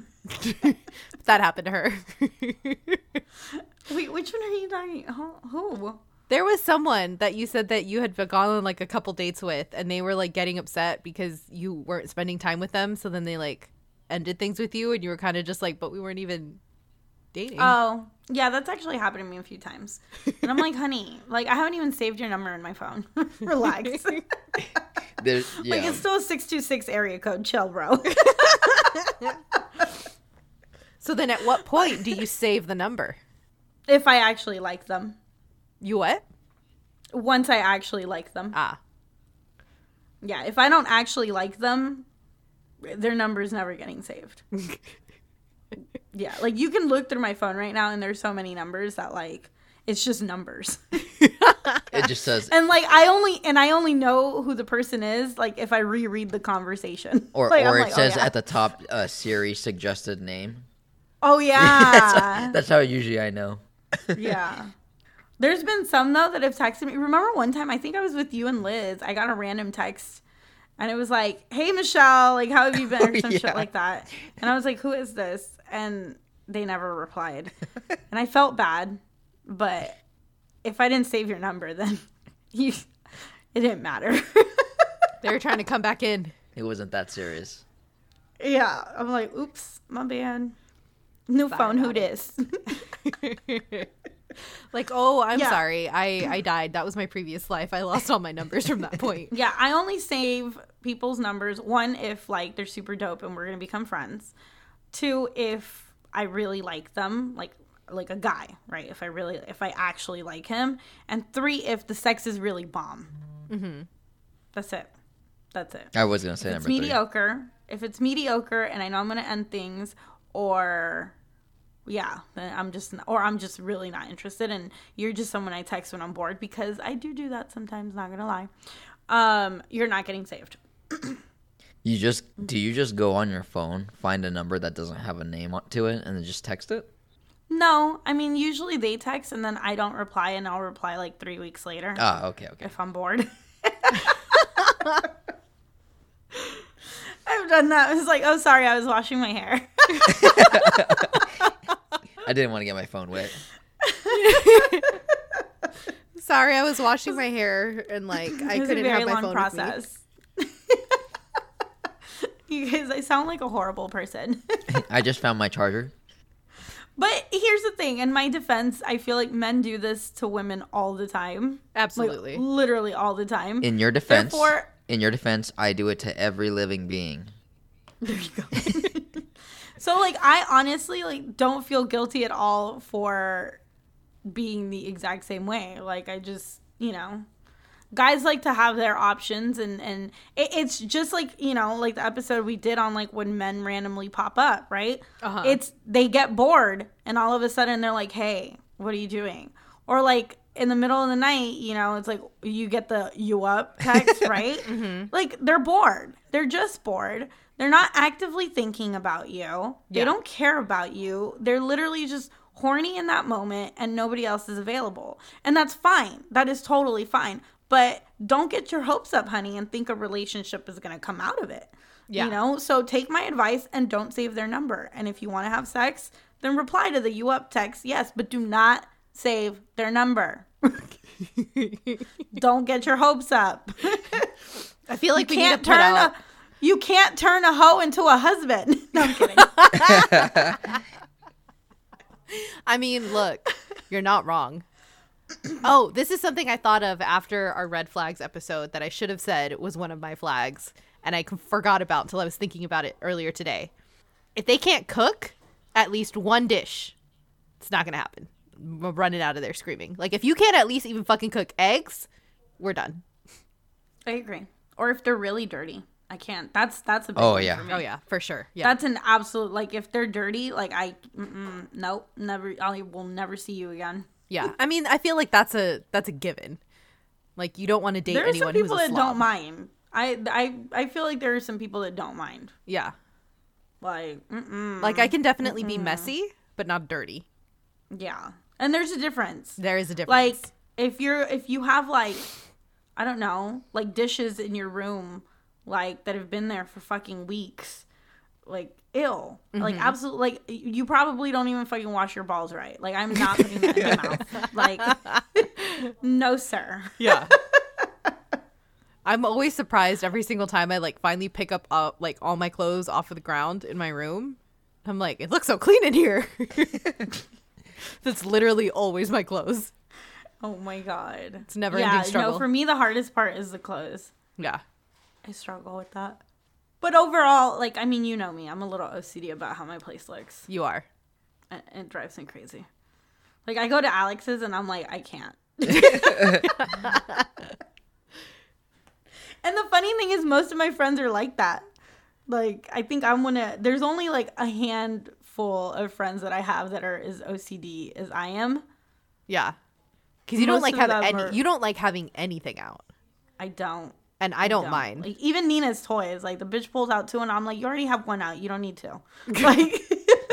that happened to her. Wait, which one are you talking? Who? who? there was someone that you said that you had gone on like a couple dates with, and they were like getting upset because you weren't spending time with them. So then they like ended things with you, and you were kind of just like, but we weren't even dating. Oh, yeah, that's actually happened to me a few times. And I'm like, honey, like I haven't even saved your number in my phone. Relax. like There's, yeah. it's still a six two six area code. Chill, bro. so then, at what point do you save the number? if I actually like them, You what? once I actually like them, Ah, yeah. If I don't actually like them, their number's never getting saved. Yeah, like you can look through my phone right now, and there's so many numbers that like it's just numbers. it just says, And like I only and I only know who the person is like if I reread the conversation. or, Like, I'm or it like, oh, says yeah. at the top, uh, Siri suggested name. Oh that's, yeah. that's how usually I know. yeah. There's been some though that have texted me. Remember one time I think I was with you and Liz. I got a random text and it was like, "Hey Michelle, like how have you been?" Oh, or Oh, some yeah. shit like that. And I was like, "Who is this?" And they never replied. and I felt bad, but if I didn't save your number then you it didn't matter. they were trying to come back in. It wasn't that serious. Yeah, I'm like, oops, my bad. New phone, who this? like, oh, I'm Yeah. sorry, I I died. That was my previous life. I lost all my numbers from that point. yeah, I only save people's numbers. One, if like they're super dope and we're gonna become friends. Two, if I really like them, like like a guy, right? If I really, if I actually like him. And three, if the sex is really bomb. Mm-hmm. That's it. That's it. I was gonna say If it's number three. mediocre, if it's mediocre and I know I'm gonna end things, or yeah, I'm just or I'm just really not interested, and you're just someone I text when I'm bored because I do do that sometimes. Not gonna lie, um, you're not getting saved. You just do you just go on your phone, find a number that doesn't have a name on- to it, and then just text it? No, I mean usually they text and then I don't reply, and I'll reply like three weeks later Ah, okay, okay. if I'm bored. I've done that. I was like, oh, sorry, I was washing my hair. I didn't want to get my phone wet. Sorry, I was washing my hair and like I it was a couldn't very have my long phone with me. process. you guys, I sound like a horrible person. I just found my charger. but here's the thing: in my defense, I feel like men do this to women all the time. Like, Absolutely. literally all the time. In your defense, Therefore- in your defense, I do it to every living being. So like I honestly like don't feel guilty at all for being the exact same way. Like I just, you know, guys like to have their options and and it, it's just like, you know, like the episode we did on like when men randomly pop up, right? Uh-huh. It's they get bored and all of a sudden they're like, "Hey, what are you doing?" Or like in the middle of the night, you know, it's like you get the you up text, right? Like they're bored. They're just bored. They're not actively thinking about you. They Yeah. don't care about you. They're literally just horny in that moment and nobody else is available. And that's fine. That is totally fine. But don't get your hopes up, honey, and think a relationship is going to come out of it. Yeah. You know, so take my advice and don't save their number. And if you want to have sex, then reply to the you up text, yes, but do not save their number. don't get your hopes up. I feel like you we can't need to put turn out. a you can't turn a hoe into a husband. No, I'm kidding. I mean, look, you're not wrong. Oh, this is something I thought of after our red flags episode that I should have said was one of my flags, and I forgot about until I was thinking about it earlier today. If they can't cook at least one dish, it's not gonna happen. We're running out of there screaming. Like if you can't at least even fucking cook eggs, we're done. I agree. Or if they're really dirty, I can't. That's that's a big Oh, one yeah. for me. Oh yeah, for sure. Yeah. That's an absolute like if they're dirty, like I mm-mm, nope, never I will never see you again. yeah. I mean, I feel like that's a that's a given. Like you don't want to date There are some anyone who's people a that slob. don't mind. I I I feel like there are some people that don't mind. Yeah. Like mm-mm, Like I can definitely be messy, but not dirty. yeah. And there's a difference. There is a difference. Like if you're if you have like I don't know, like dishes in your room like that have been there for fucking weeks. Like ill. Like Mm-hmm. absolutely like you probably don't even fucking wash your balls right. Like I'm not putting that in your mouth. Like no sir. Yeah. I'm always surprised every single time I like finally pick up uh, like all my clothes off of the ground in my room. I'm like, it looks so clean in here. That's literally always my clothes. Oh my god. It's a never-ending struggle. No, for me the hardest part is the clothes. Yeah. I struggle with that. But overall, like I mean, you know me. I'm a little OCD about how my place looks. You are. and it drives me crazy. Like I go to Alex's and I'm like, I can't. and the funny thing is, most of my friends are like that. Like I think I'm gonna. There's only like a handful of friends that I have that are as OCD as I am. Yeah. Cuz you don't like of have any are- you don't like having anything out. I don't. And I don't, mind. Like even Nina's toys, like the bitch pulls out two, and I'm like, you already have one out. You don't need to. Like.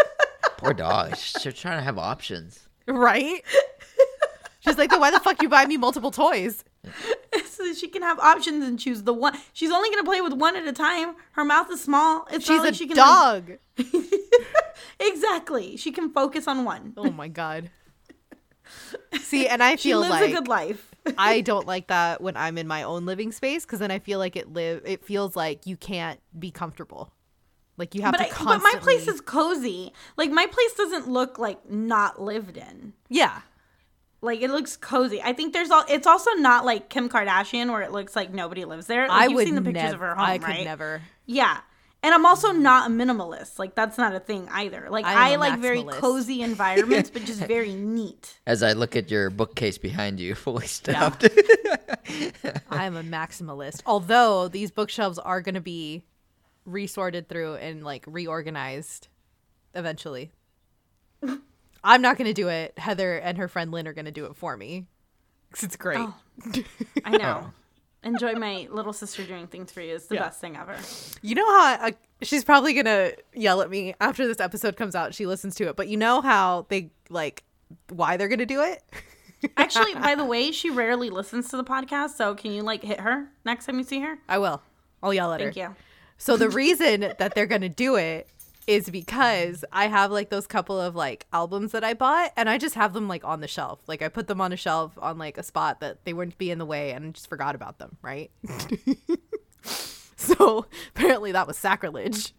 Poor dog. She's trying to have options. right? She's like, then why the fuck you buy me multiple toys? so that she can have options and choose the one. She's only gonna play with one at a time. Her mouth is small. It's She's not like a she can like- dog. exactly. She can focus on one. oh my god. See, and I feel like She lives like a good life. I don't like that when I'm in my own living space because then I feel like it live. It feels like you can't be comfortable. Like you have but to I, constantly. but my place is cozy. Like my place doesn't look like not lived in. yeah, Like it looks cozy. I think there's all. It's also not like Kim Kardashian where it looks like nobody lives there. Like, I you've would seen the pictures nev- of her home, I could right? never. Yeah. And I'm also not a minimalist. Like that's not a thing either. Like I I, am a like very cozy environments, but just very neat. As I look at your bookcase behind you, fully stuffed. I'm a maximalist. Although these bookshelves are going to be resorted through and like reorganized eventually. I'm not going to do it. Heather and her friend Lynn are going to do it for me. 'Cause it's great. Oh. I know. Oh. Enjoy my little sister doing things for you. is the Yeah. best thing ever. You know how I, she's probably gonna yell at me after this episode comes out. She listens to it, but you know how they like why they're gonna do it. Actually, by the way, she rarely listens to the podcast, so can you like hit her next time you see her? I will. I'll yell at Thank her. Thank you. So the reason that they're gonna do it is because I have like those couple of like albums that I bought, and I just have them like on the shelf. Like I put them on a shelf on like a spot that they wouldn't be in the way, and just forgot about them. Right. so apparently that was sacrilege.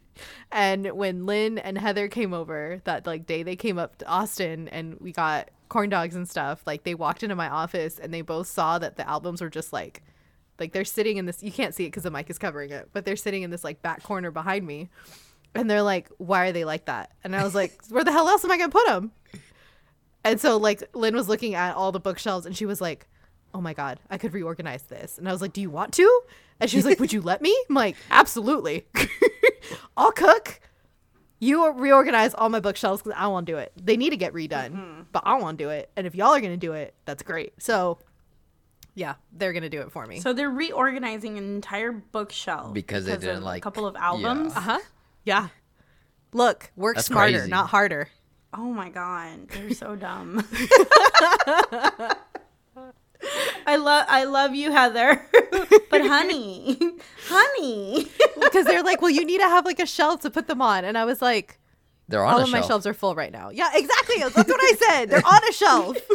And when Lynn and Heather came over that like day they came up to Austin and we got corn dogs and stuff, like they walked into my office and they both saw that the albums were just like like they're sitting in this you can't see it because the mic is covering it, but they're sitting in this like back corner behind me. And they're like, "Why are they like that?" And I was like, "Where the hell else am I gonna put them?" And so like Lynn was looking at all the bookshelves and she was like, "Oh my god, I could reorganize this." And I was like, "Do you want to?" And she was like, "Would you let me?" I'm like, "Absolutely. I'll cook. You reorganize all my bookshelves because I want to do it. They need to get redone, but I want to do it. And if y'all are going to do it, that's great. So, yeah, they're going to do it for me. So they're reorganizing an entire bookshelf Because they didn't like- a couple of albums. uh huh. Yeah. Look, work That's smarter, crazy. not harder. Oh my god, they're so dumb. I love I love you, Heather. but honey, honey. Because they're like, well, you need to have like a shelf to put them on. And I was like, They're on all a of my shelves are full right now. Yeah, exactly. That's what I said. They're on a shelf.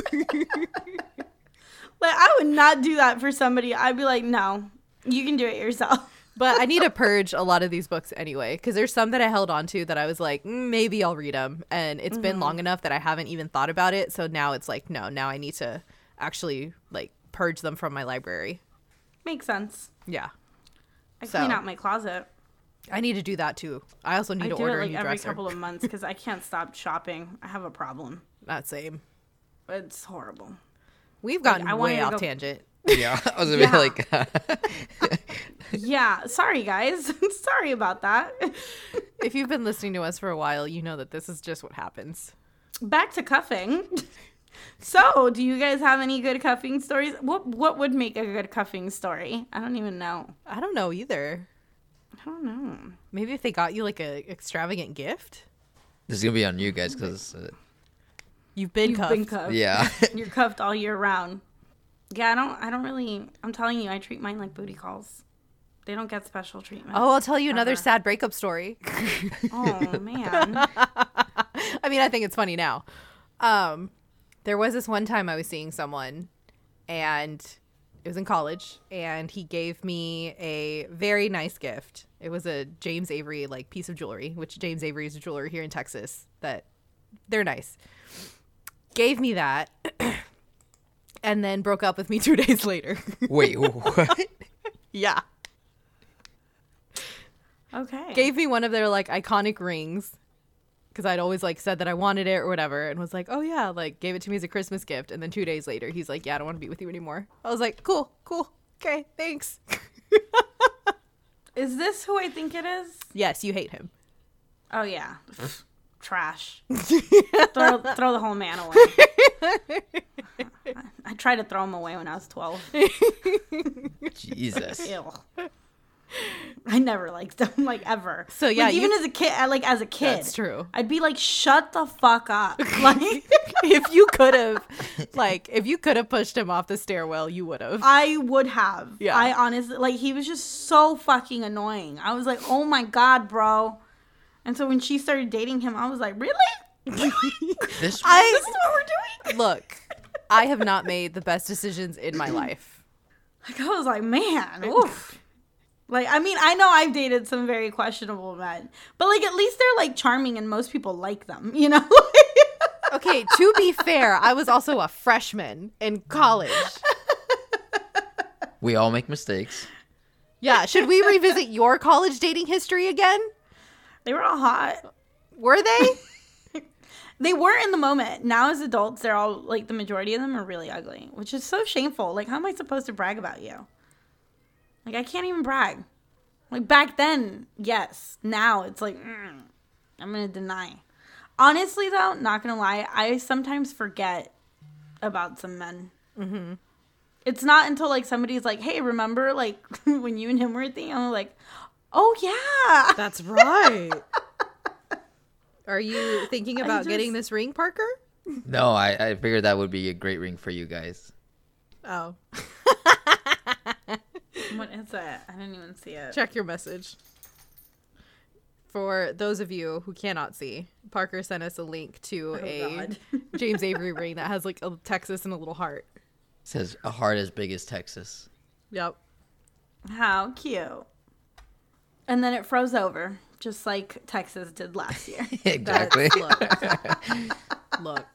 Like I would not do that for somebody. I'd be like, no, you can do it yourself. But I need to purge a lot of these books anyway, because there's some that I held on to that I was like, mm, maybe I'll read them, and it's been long enough that I haven't even thought about it. So now it's like, no, now I need to actually like purge them from my library. Makes sense. Yeah, I So- clean out my closet. I need to do that too. I also need I to order it a like new every dresser. couple of months because I can't stop shopping. I have a problem. That same. It's horrible. We've gotten I way off go- tangent. Yeah, I was gonna Yeah. be like, Yeah, sorry guys. sorry about that. if you've been listening to us for a while, you know that this is just what happens. Back to cuffing. So, do you guys have any good cuffing stories? What what would make a good cuffing story? I don't even know. I don't know either. I don't know. Maybe if they got you like a extravagant gift, this is gonna be on you guys because, uh, you've been You've cuffed. been cuffed. yeah. You're cuffed all year round. Yeah, I don't I don't really I'm telling you, I treat mine like booty calls. They don't get special treatment. Oh, I'll tell you another Ever. sad breakup story. Oh man. I mean, I think it's funny now. Um, there was this one time I was seeing someone, and it was in college, and he gave me a very nice gift. It was a James Avery like piece of jewelry, which James Avery is a jeweler here in Texas. That they're nice. Gave me that, and then broke up with me two days later. Wait, what? yeah, Okay. gave me one of their like iconic rings because I'd always like said that I wanted it or whatever, and was like, "Oh yeah," like gave it to me as a Christmas gift. And then two days later, he's like, "Yeah, I don't want to be with you anymore." I was like, "Cool, cool, okay, thanks." Is this who I think it is? yes, you hate him. Oh yeah. Trash. throw, throw the whole man away. I, I tried to throw him away when I was 12. Jesus. Ew. I never liked them, like ever. So, yeah, Like, even you- as a kid, like as a kid, That's true. I'd be like, "Shut the fuck up!" Like, if you could have, like, if you could have pushed him off the stairwell, you would have. I would have. Yeah. I honestly like he was just so fucking annoying. I was like, "Oh my god, bro!" And so when she started dating him, I was like, "Really? This this I is what we're doing?" look. I have not made the best decisions in my life. Like I was like, "Man, oof." Like I mean, I know I've dated some very questionable men, but like at least they're like charming and most people like them, you know? Okay, to be fair, I was also a freshman in college. we all make mistakes. Yeah, should we revisit your college dating history again? They were all hot. Were they? They were in the moment. Now as adults, they're all like the majority of them are really ugly, which is so shameful. Like how am I supposed to brag about you? Like I can't even brag. Like back then, yes. Now it's like mm, I'm gonna deny. Honestly, though, not gonna lie, I sometimes forget about some men. Mm-hmm. It's not until like somebody's like, "Hey, remember like when you and him were a thing?" I'm like, "Oh yeah." That's right. Are you thinking I about getting this ring, Parker? No, I, I figured that would be a great ring for you guys. Oh. What is it? I didn't even see it. Check your message. For those of you who cannot see, Parker sent us a link to Oh, a James Avery ring that has like a Texas and a little heart. It says a heart as big as Texas. Yep. How cute. And then it froze over, just like Texas did last year. exactly. Look, look.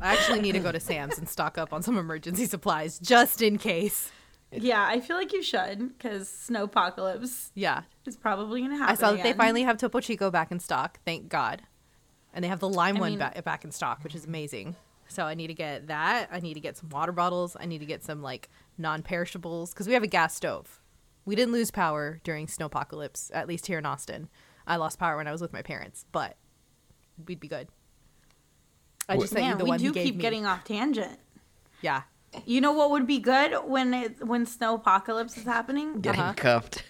I actually need to go to Sam's and stock up on some emergency supplies just in case. yeah, I feel like you should, because snow apocalypse Yeah. is probably going to happen. I saw that they finally have Topo Chico back in stock. Thank God. And they have the lime I one mean- ba- back in stock, which is amazing. So I need to get that. I need to get some water bottles. I need to get some like non-perishables because we have a gas stove. We didn't lose power during snowpocalypse, at least here in Austin. I lost power when I was with my parents, but we'd be good. I Wh- just sent Man, the we one do keep me. getting off tangent. yeah. You know what would be good when it when snow apocalypse is happening? Getting Uh-huh. cuffed.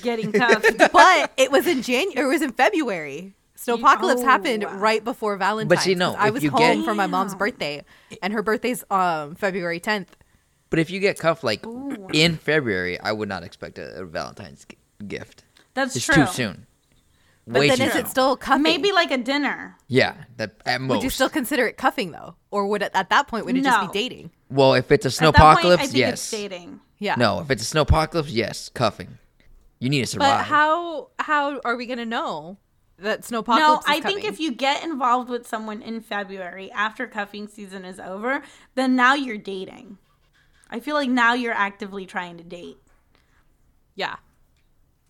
Getting cuffed. but it was in January. It was in February. Snowpocalypse Oh. happened right before Valentine's. But you know, 'cause I was you home get- for my mom's birthday, and her birthday's um February tenth. But if you get cuffed like Ooh. in February, I would not expect a, a Valentine's g- gift. That's It's true. too soon. But Way then too is soon. it still cuffing? Maybe like a dinner. Yeah, that at most. Would you still consider it cuffing though, or would it at that point would it just be dating? well, if it's a At that point, I snowpocalypse, think yes. it's dating. Yeah. No, if it's a snowpocalypse, yes, cuffing. You need to survive. But how how are we gonna know that snowpocalypse? No, is I think if you get involved with someone in February after cuffing season is over, then now you're dating. I feel like now you're actively trying to date. yeah,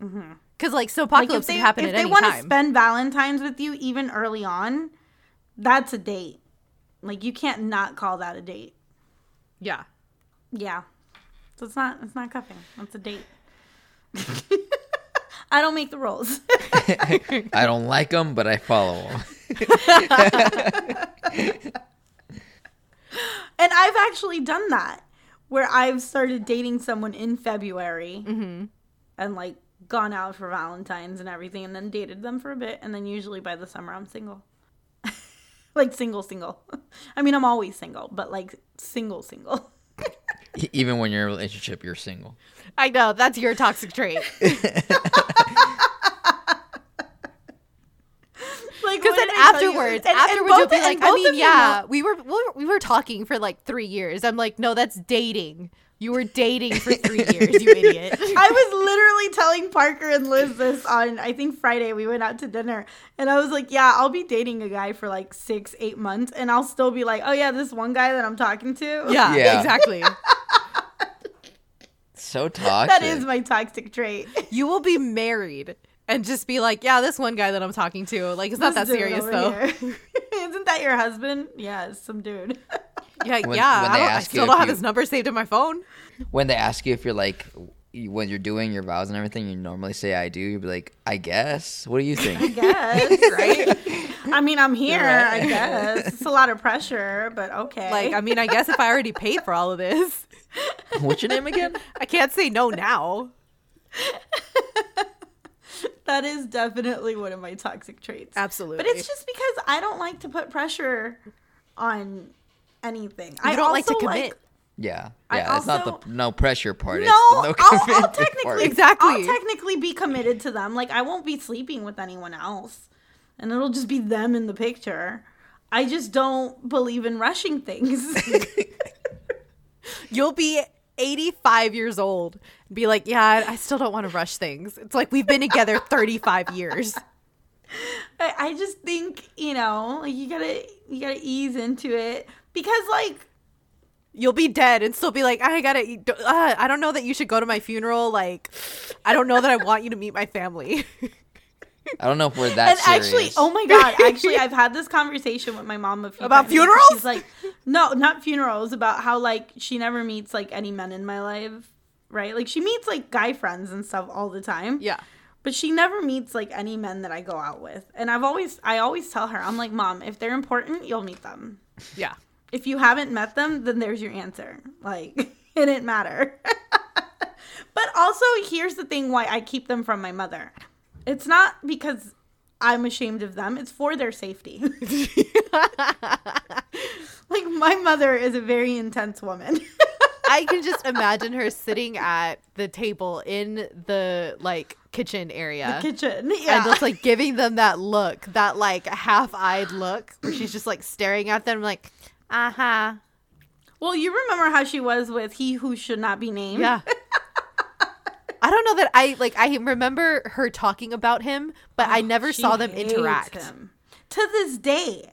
mm-hmm. because like snowpocalypse Like if can they, happen if they want to spend Valentine's with you even early on, that's a date. Like you can't not call that a date. yeah, Yeah. So it's not it's not cuffing. That's a date. I don't make the rules. I don't like them, but I follow them. And I've actually done that where I've started dating someone in February Mm-hmm. and like gone out for Valentine's and everything and then dated them for a bit. And then usually by the summer, I'm single. like single, single. I mean, I'm always single, but like single, single. Even when you're in a relationship, you're single. I know that's your toxic trait. Like, Because then did I tell you? afterwards, And- and afterwards both- you'll be like, I mean, of you yeah, know- we were we were- we were talking for like three years. I'm like, no, that's dating. You were dating for three years, you idiot. I was literally telling Parker and Liz this on I think Friday. We went out to dinner and I was like, Yeah, I'll be dating a guy for like six, eight months and I'll still be like, Oh yeah, this one guy that I'm talking to. yeah, Yeah. exactly. So toxic. That is my toxic trait. You will be married and just be like, yeah, this one guy that I'm talking to, like, it's not that This dude serious though. Isn't that your husband? Yeah, it's some dude. Yeah, When- yeah. when I, they don't, I ask you still if don't have you- his number saved in my phone. when they ask you if you're like you- when you're doing your vows and everything, you normally say I do. You'd be like, I guess. What do you think? I think? guess, right? I mean, I'm here, I guess. It's a lot of pressure, but okay. Like, I mean, I guess if I already paid for all of this, What's your name again? I can't say no now. that is definitely one of my toxic traits. Absolutely. But it's just because I don't like to put pressure on anything. you I don't like to also commit. Yeah, I yeah. it's not the no pressure part. No, it's the no I'll, I'll commitment technically part. Exactly. I'll technically be committed to them. Like I won't be sleeping with anyone else, and it'll just be them in the picture. I just don't believe in rushing things. You'll be 85 years old and be like, yeah, I still don't want to rush things. It's like we've been together 35 years. I, I just think you know, like you gotta you gotta ease into it because like You'll be dead and still be like, I gotta, eat- uh, I don't know that you should go to my funeral. Like, I don't know that I want you to meet my family. I don't know if we're that and actually, oh my god, actually, I've had this conversation with my mom a few About times. funerals? She's like, no, not funerals. About how like she never meets like any men in my life, right? Like she meets like guy friends and stuff all the time. yeah. but she never meets like any men that I go out with. And I've always, I always tell her, I'm like, mom, if they're important, you'll meet them. Yeah. If you haven't met them, then there's your answer. Like, it didn't matter. but also, here's the thing why I keep them from my mother. It's not because I'm ashamed of them, it's for their safety. like, my mother is a very intense woman. I can just imagine her sitting at the table in the like kitchen area. Kitchen. Yeah. And just like giving them that look, that like half eyed look where she's just like staring at them like, uh huh. well, you remember how she was with he who should not be named? Yeah. I don't know that I like I remember her talking about him, but I oh, never Oh, saw them interact. him. To this day.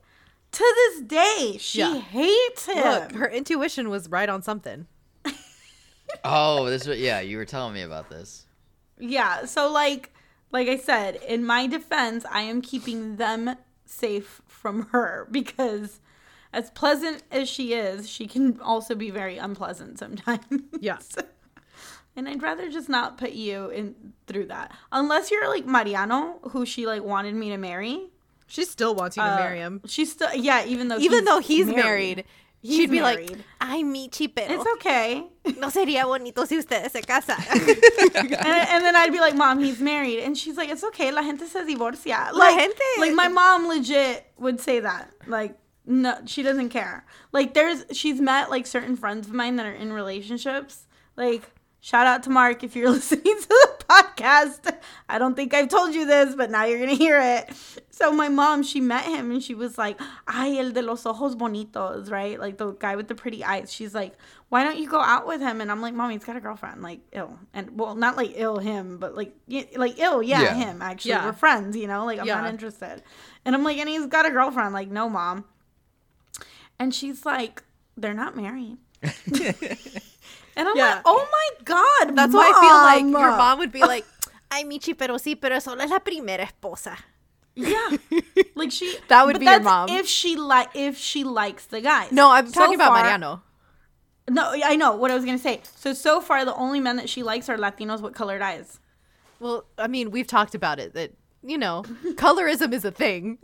To this day, she Yeah. hates him. Look, her intuition was right on something. Oh, this was yeah. You were telling me about this. yeah, so like like I said, in my defense, I am keeping them safe from her because as pleasant as she is, she can also be very unpleasant sometimes. Yeah. and I'd rather just not put you in through that. Unless you're like Mariano, who she like wanted me to marry. She still wants you to Uh, marry him. She's still yeah, even though Even he's though he's married, He's she'd be like, married. "Ay, Michi, pero It's okay. no sería bonito si ustedes se casan." and, and then I'd be like, "Mom, he's married," and she's like, "It's okay. La gente se divorcia." Like, gente- like my mom legit would say that. Like, no, she doesn't care. Like, there's she's met like certain friends of mine that are in relationships. Like, shout out to Mark if you're listening to the podcast. I don't think I've told you this, but now you're gonna hear it. So my mom, she met him and she was like, "Ay, el de los ojos bonitos," right? Like the guy with the pretty eyes. She's like, "Why don't you go out with him?" And I'm like, "Mommy, he's got a girlfriend." Like, ill, and well, not like ill him, but like, like ill, yeah, Yeah. him. Actually, Yeah. we're friends, you know. Like, I'm Yeah. not interested. And I'm like, and he's got a girlfriend. Like, no, mom. And she's like, they're not married. And I'm Yeah. like, oh my god, That's why I feel like your Mom." mom would be like, "Ay, Michi, pero sí, pero solo es la primera esposa." Yeah, like she. That would be your mom. if she like if she likes the guys. No, I'm So talking about far- Mariano. No, I know what I was gonna say. So so far, the only men that she likes are Latinos with colored eyes. Well, I mean, we've talked about it that you know, colorism is a thing.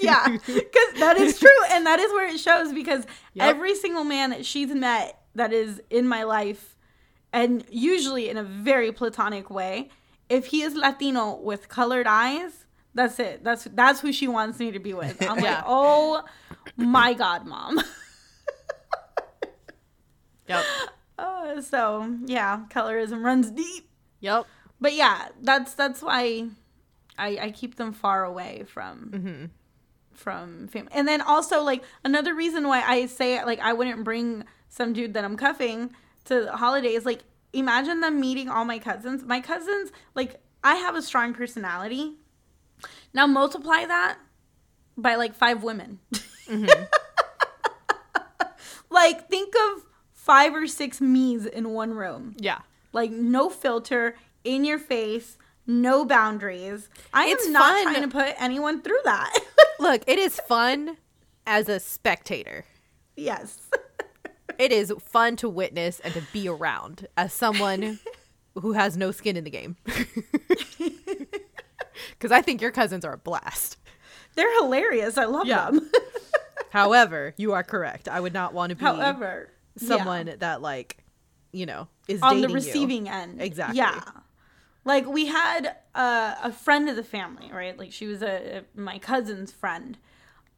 Yeah, because that is true, and that is where it shows. Because Yep. every single man that she's met that is in my life, and usually in a very platonic way, if he is Latino with colored eyes, that's it. That's that's who she wants me to be with. I'm Yeah. like, oh my god, mom. Yep. Uh, so yeah, colorism runs deep. Yep. But yeah, that's that's why I I keep them far away from Mm-hmm. from family. And then also like another reason why I say like I wouldn't bring some dude that I'm cuffing to holidays. Like imagine them meeting all my cousins. My cousins like I have a strong personality. Now multiply that by like five women. Mm-hmm. like think of five or six me's in one room Yeah. like no filter in your face no boundaries i It's am not fun. trying to put anyone through that Look, it is fun as a spectator. yes It is fun to witness and to be around as someone who has no skin in the game. Because I think your cousins are a blast. they're hilarious i love Yeah. them However, you are correct. I would not want to be however yeah. someone that like, you know, is on the dating you. receiving end Exactly. yeah like we had a, a friend of the family right like she was a, a- my cousin's friend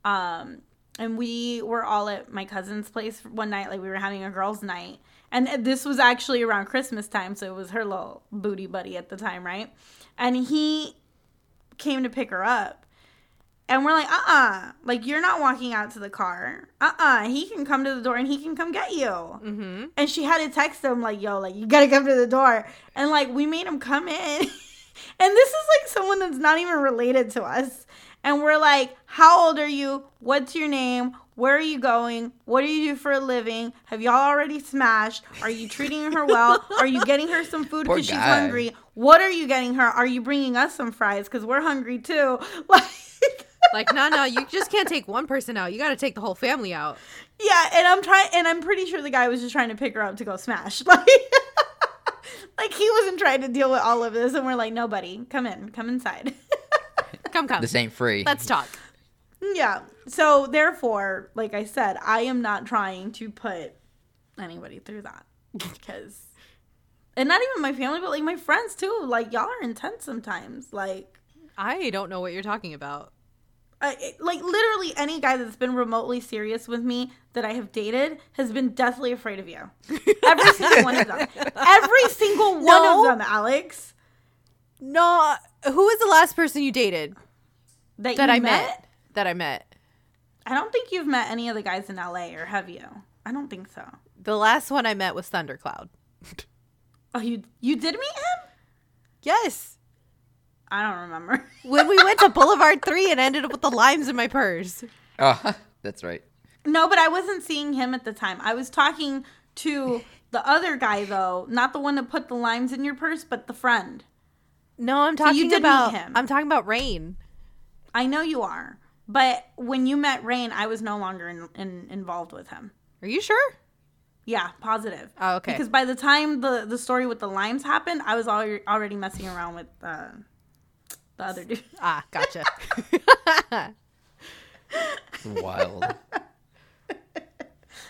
um and we were all at my cousin's place one night like we were having a girls night and this was actually around christmas time so it was her little booty buddy at the time right and he came to pick her up and we're like uh-uh like you're not walking out to the car uh-uh he can come to the door and he can come get you Mm-hmm. and she had to text him like, "Yo, like you gotta come to the door." And like we made him come in, and this is like someone that's not even related to us. And we're like, "How old are you? What's your name? Where are you going? What do you do for a living? Have y'all already smashed? Are you treating her well? Are you getting her some food because she's hungry? What are you getting her? Are you bringing us some fries because we're hungry too?" Like. Like, no, no, you just can't take one person out. You got to take the whole family out. Yeah, and I'm trying, and I'm pretty sure the guy was just trying to pick her up to go smash. Like, like he wasn't trying to deal with all of this, and we're like, nobody, come in, come inside. Come, come. This ain't free. Let's talk. yeah. So therefore, like I said, I am not trying to put anybody through that because, and not even my family, but like my friends too. Like y'all are intense sometimes. Like. I don't know what you're talking about. I, it- like literally any guy that's been remotely serious with me that I have dated has been deathly afraid of you. Every single one of them. Every single one No. of them, Alex. No, who was the last person you dated That, that you I met? That I met. I don't think you've met any of the guys in LA, or have you? I don't think so. The last one I met was Thundercloud. Oh, you you did meet him? Yes. I don't remember. When we went to Boulevard 3 and ended up with the limes in my purse. oh, that's right. no, but I wasn't seeing him at the time. I was talking to the other guy though, not the one that put the limes in your purse, but the friend. No, I'm So talking you did meet about him. I'm talking about Rain. I know you are, but when you met Rain, I was no longer in, in, involved with him. Are you sure? Yeah, positive. Oh, okay. Because by the time the the story with the limes happened, I was already already messing around with uh, the other dude. Ah, gotcha. Wild.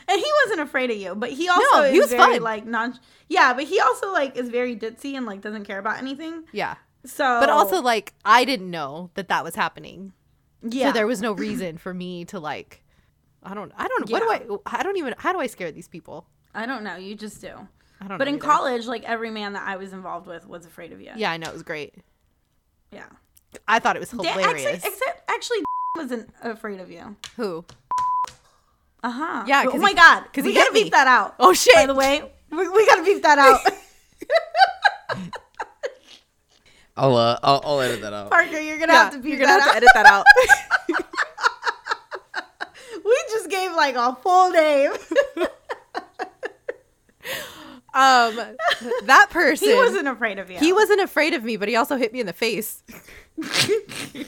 And he wasn't afraid of you, but he also No, is he was very fun. like non. Yeah, but he also like is very ditzy and like doesn't care about anything. yeah. So, But also, like, I didn't know that that was happening. yeah, So there was no reason for me to, like, I don't, I don't, what do I, I don't even, how do I scare these people? I don't know. You just do. I don't But in either. college, like every man that I was involved with was afraid of you. Yeah, I know. It was great. yeah. I thought it was hilarious. actually, except actually, wasn't afraid of you. Who? Uh huh. Yeah, Oh my he- god. 'cause we he gotta me. that out. Oh, shit. By the way, we, we gotta beep that out. I'll, uh, I'll I'll edit that out. Parker, you're gonna Yeah, have to beep you're gonna that have out. to edit that out. we just gave like a full name. um, that person. he wasn't afraid of you. He wasn't afraid of me, but he also hit me in the face.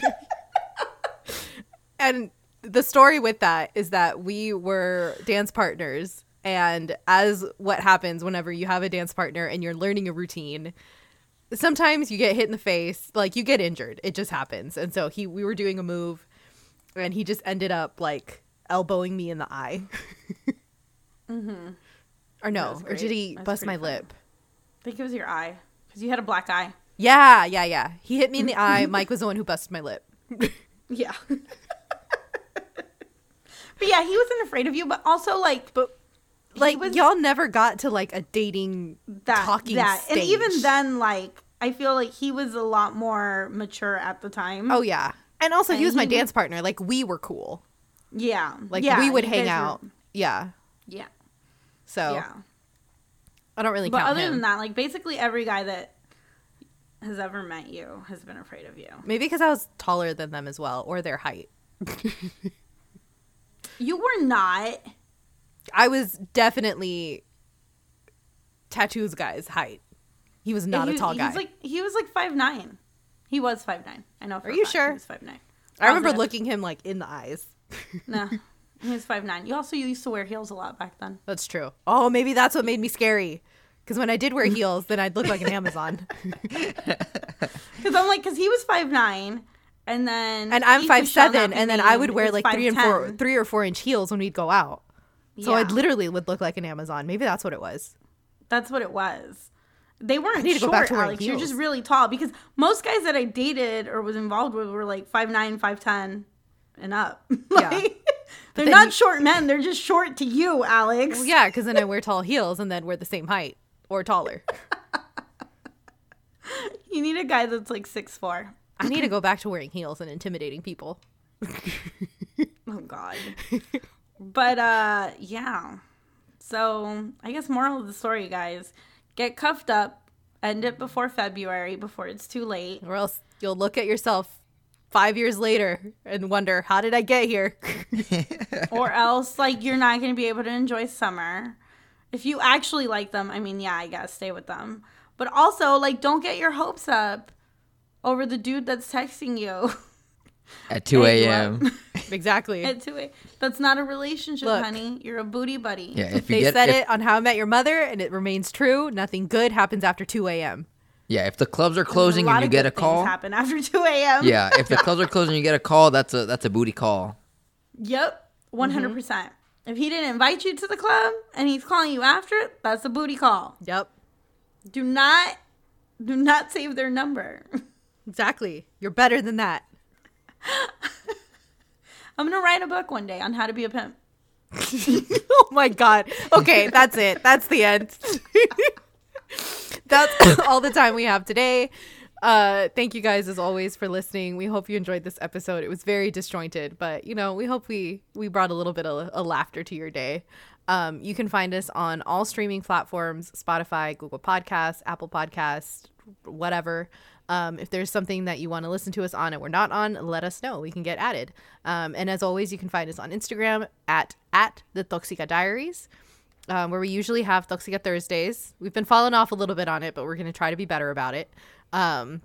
and the story with that is that we were dance partners. And as what happens whenever you have a dance partner and you're learning a routine, sometimes you get hit in the face, like you get injured. It just happens. And so he, we were doing a move, and he just ended up like elbowing me in the eye. mm-hmm. Or no, or did he bust my funny. lip? I think it was your eye because you had a black eye. Yeah, yeah, yeah. He hit me in the eye. Mike was the one who busted my lip. Yeah. but yeah, he wasn't afraid of you, but also like, but Like was- y'all never got to like a dating that talking that, and even then, like, I feel like he was a lot more mature at the time. Oh yeah. And also he And was my he dance partner. Like we were cool. yeah, Like yeah, we would hang out. were- Yeah. yeah, So yeah. I don't really But other him. than that, like basically every guy that has ever met you has been afraid of you. Maybe because I was taller than them as well, or their height. You were not. I was definitely tattoos guy's height. He was not he, a tall he guy. Was like he was like five nine. He was five nine. I know. For Are you fact sure? He was five nine. I remember looking him like in the eyes. No, he was five nine. You also used to wear heels a lot back then. That's true. Oh, maybe that's what made me scary. Because when I did wear heels, then I'd look like an Amazon. Because I'm like, because he was five nine, and then and I'm five seven, and then I would wear like three and four, three or four inch heels when we'd go out. So I Yeah. literally would look like an Amazon. Maybe that's what it was. That's what it was. They weren't need to go short, back to Alex. You're just really tall because most guys that I dated or was involved with were like five nine, five ten, and up. Yeah. they're not you- short men. They're just short to you, Alex. Well, yeah, because then I wear tall heels and then we're the same height or taller. You need a guy that's like six four. I need to go back to wearing heels and intimidating people. Oh God. But uh, yeah. So I guess moral of the story, guys: get cuffed up, end it before February, before it's too late. Or else you'll look at yourself five years later and wonder, how did I get here? or else like you're not going to be able to enjoy summer. If you actually like them, I mean, yeah, I guess stay with them. But also, like, don't get your hopes up over the dude that's texting you At 2 a.m. exactly. at 2 a.m. That's not a relationship, Look. honey. You're a booty buddy. Yeah, if you they get said if, it on How I Met Your Mother, and it remains true. Nothing good happens after 2 a.m. yeah, if the clubs are closing and you get a call, happen after 2 a.m. yeah, if the clubs are closing and you get a call, that's a that's a booty call. Yep. 100%. percent mm-hmm. If he didn't invite you to the club and he's calling you after it, that's a booty call. Yep. Do not, do not save their number. Exactly. You're better than that. I'm gonna write a book one day on how to be a pimp. oh my god. Okay, that's it. That's the end. that's all the time we have today. Uh thank you guys as always for listening. We hope you enjoyed this episode. It was very disjointed, but you know, we hope we we brought a little bit of a laughter to your day. Um, you can find us on all streaming platforms Spotify, Google Podcasts, Apple Podcasts, whatever. Um, if there's something that you want to listen to us on and we're not on, let us know. We can get added. Um, and as always, you can find us on Instagram at at the Toxica Diaries, um, where we usually have Toxica Thursdays. We've been falling off a little bit on it, but we're going to try to be better about it. Um,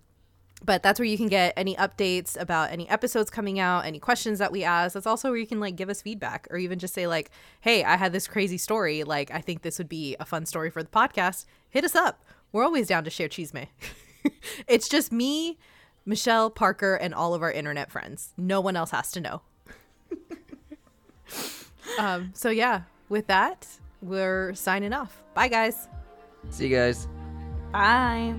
but that's where you can get any updates about any episodes coming out any questions that we ask that's also where you can like give us feedback or even just say like hey i had this crazy story like i think this would be a fun story for the podcast hit us up we're always down to share chisme it's just me michelle parker and all of our internet friends no one else has to know um so yeah with that we're signing off bye guys See you guys. Bye.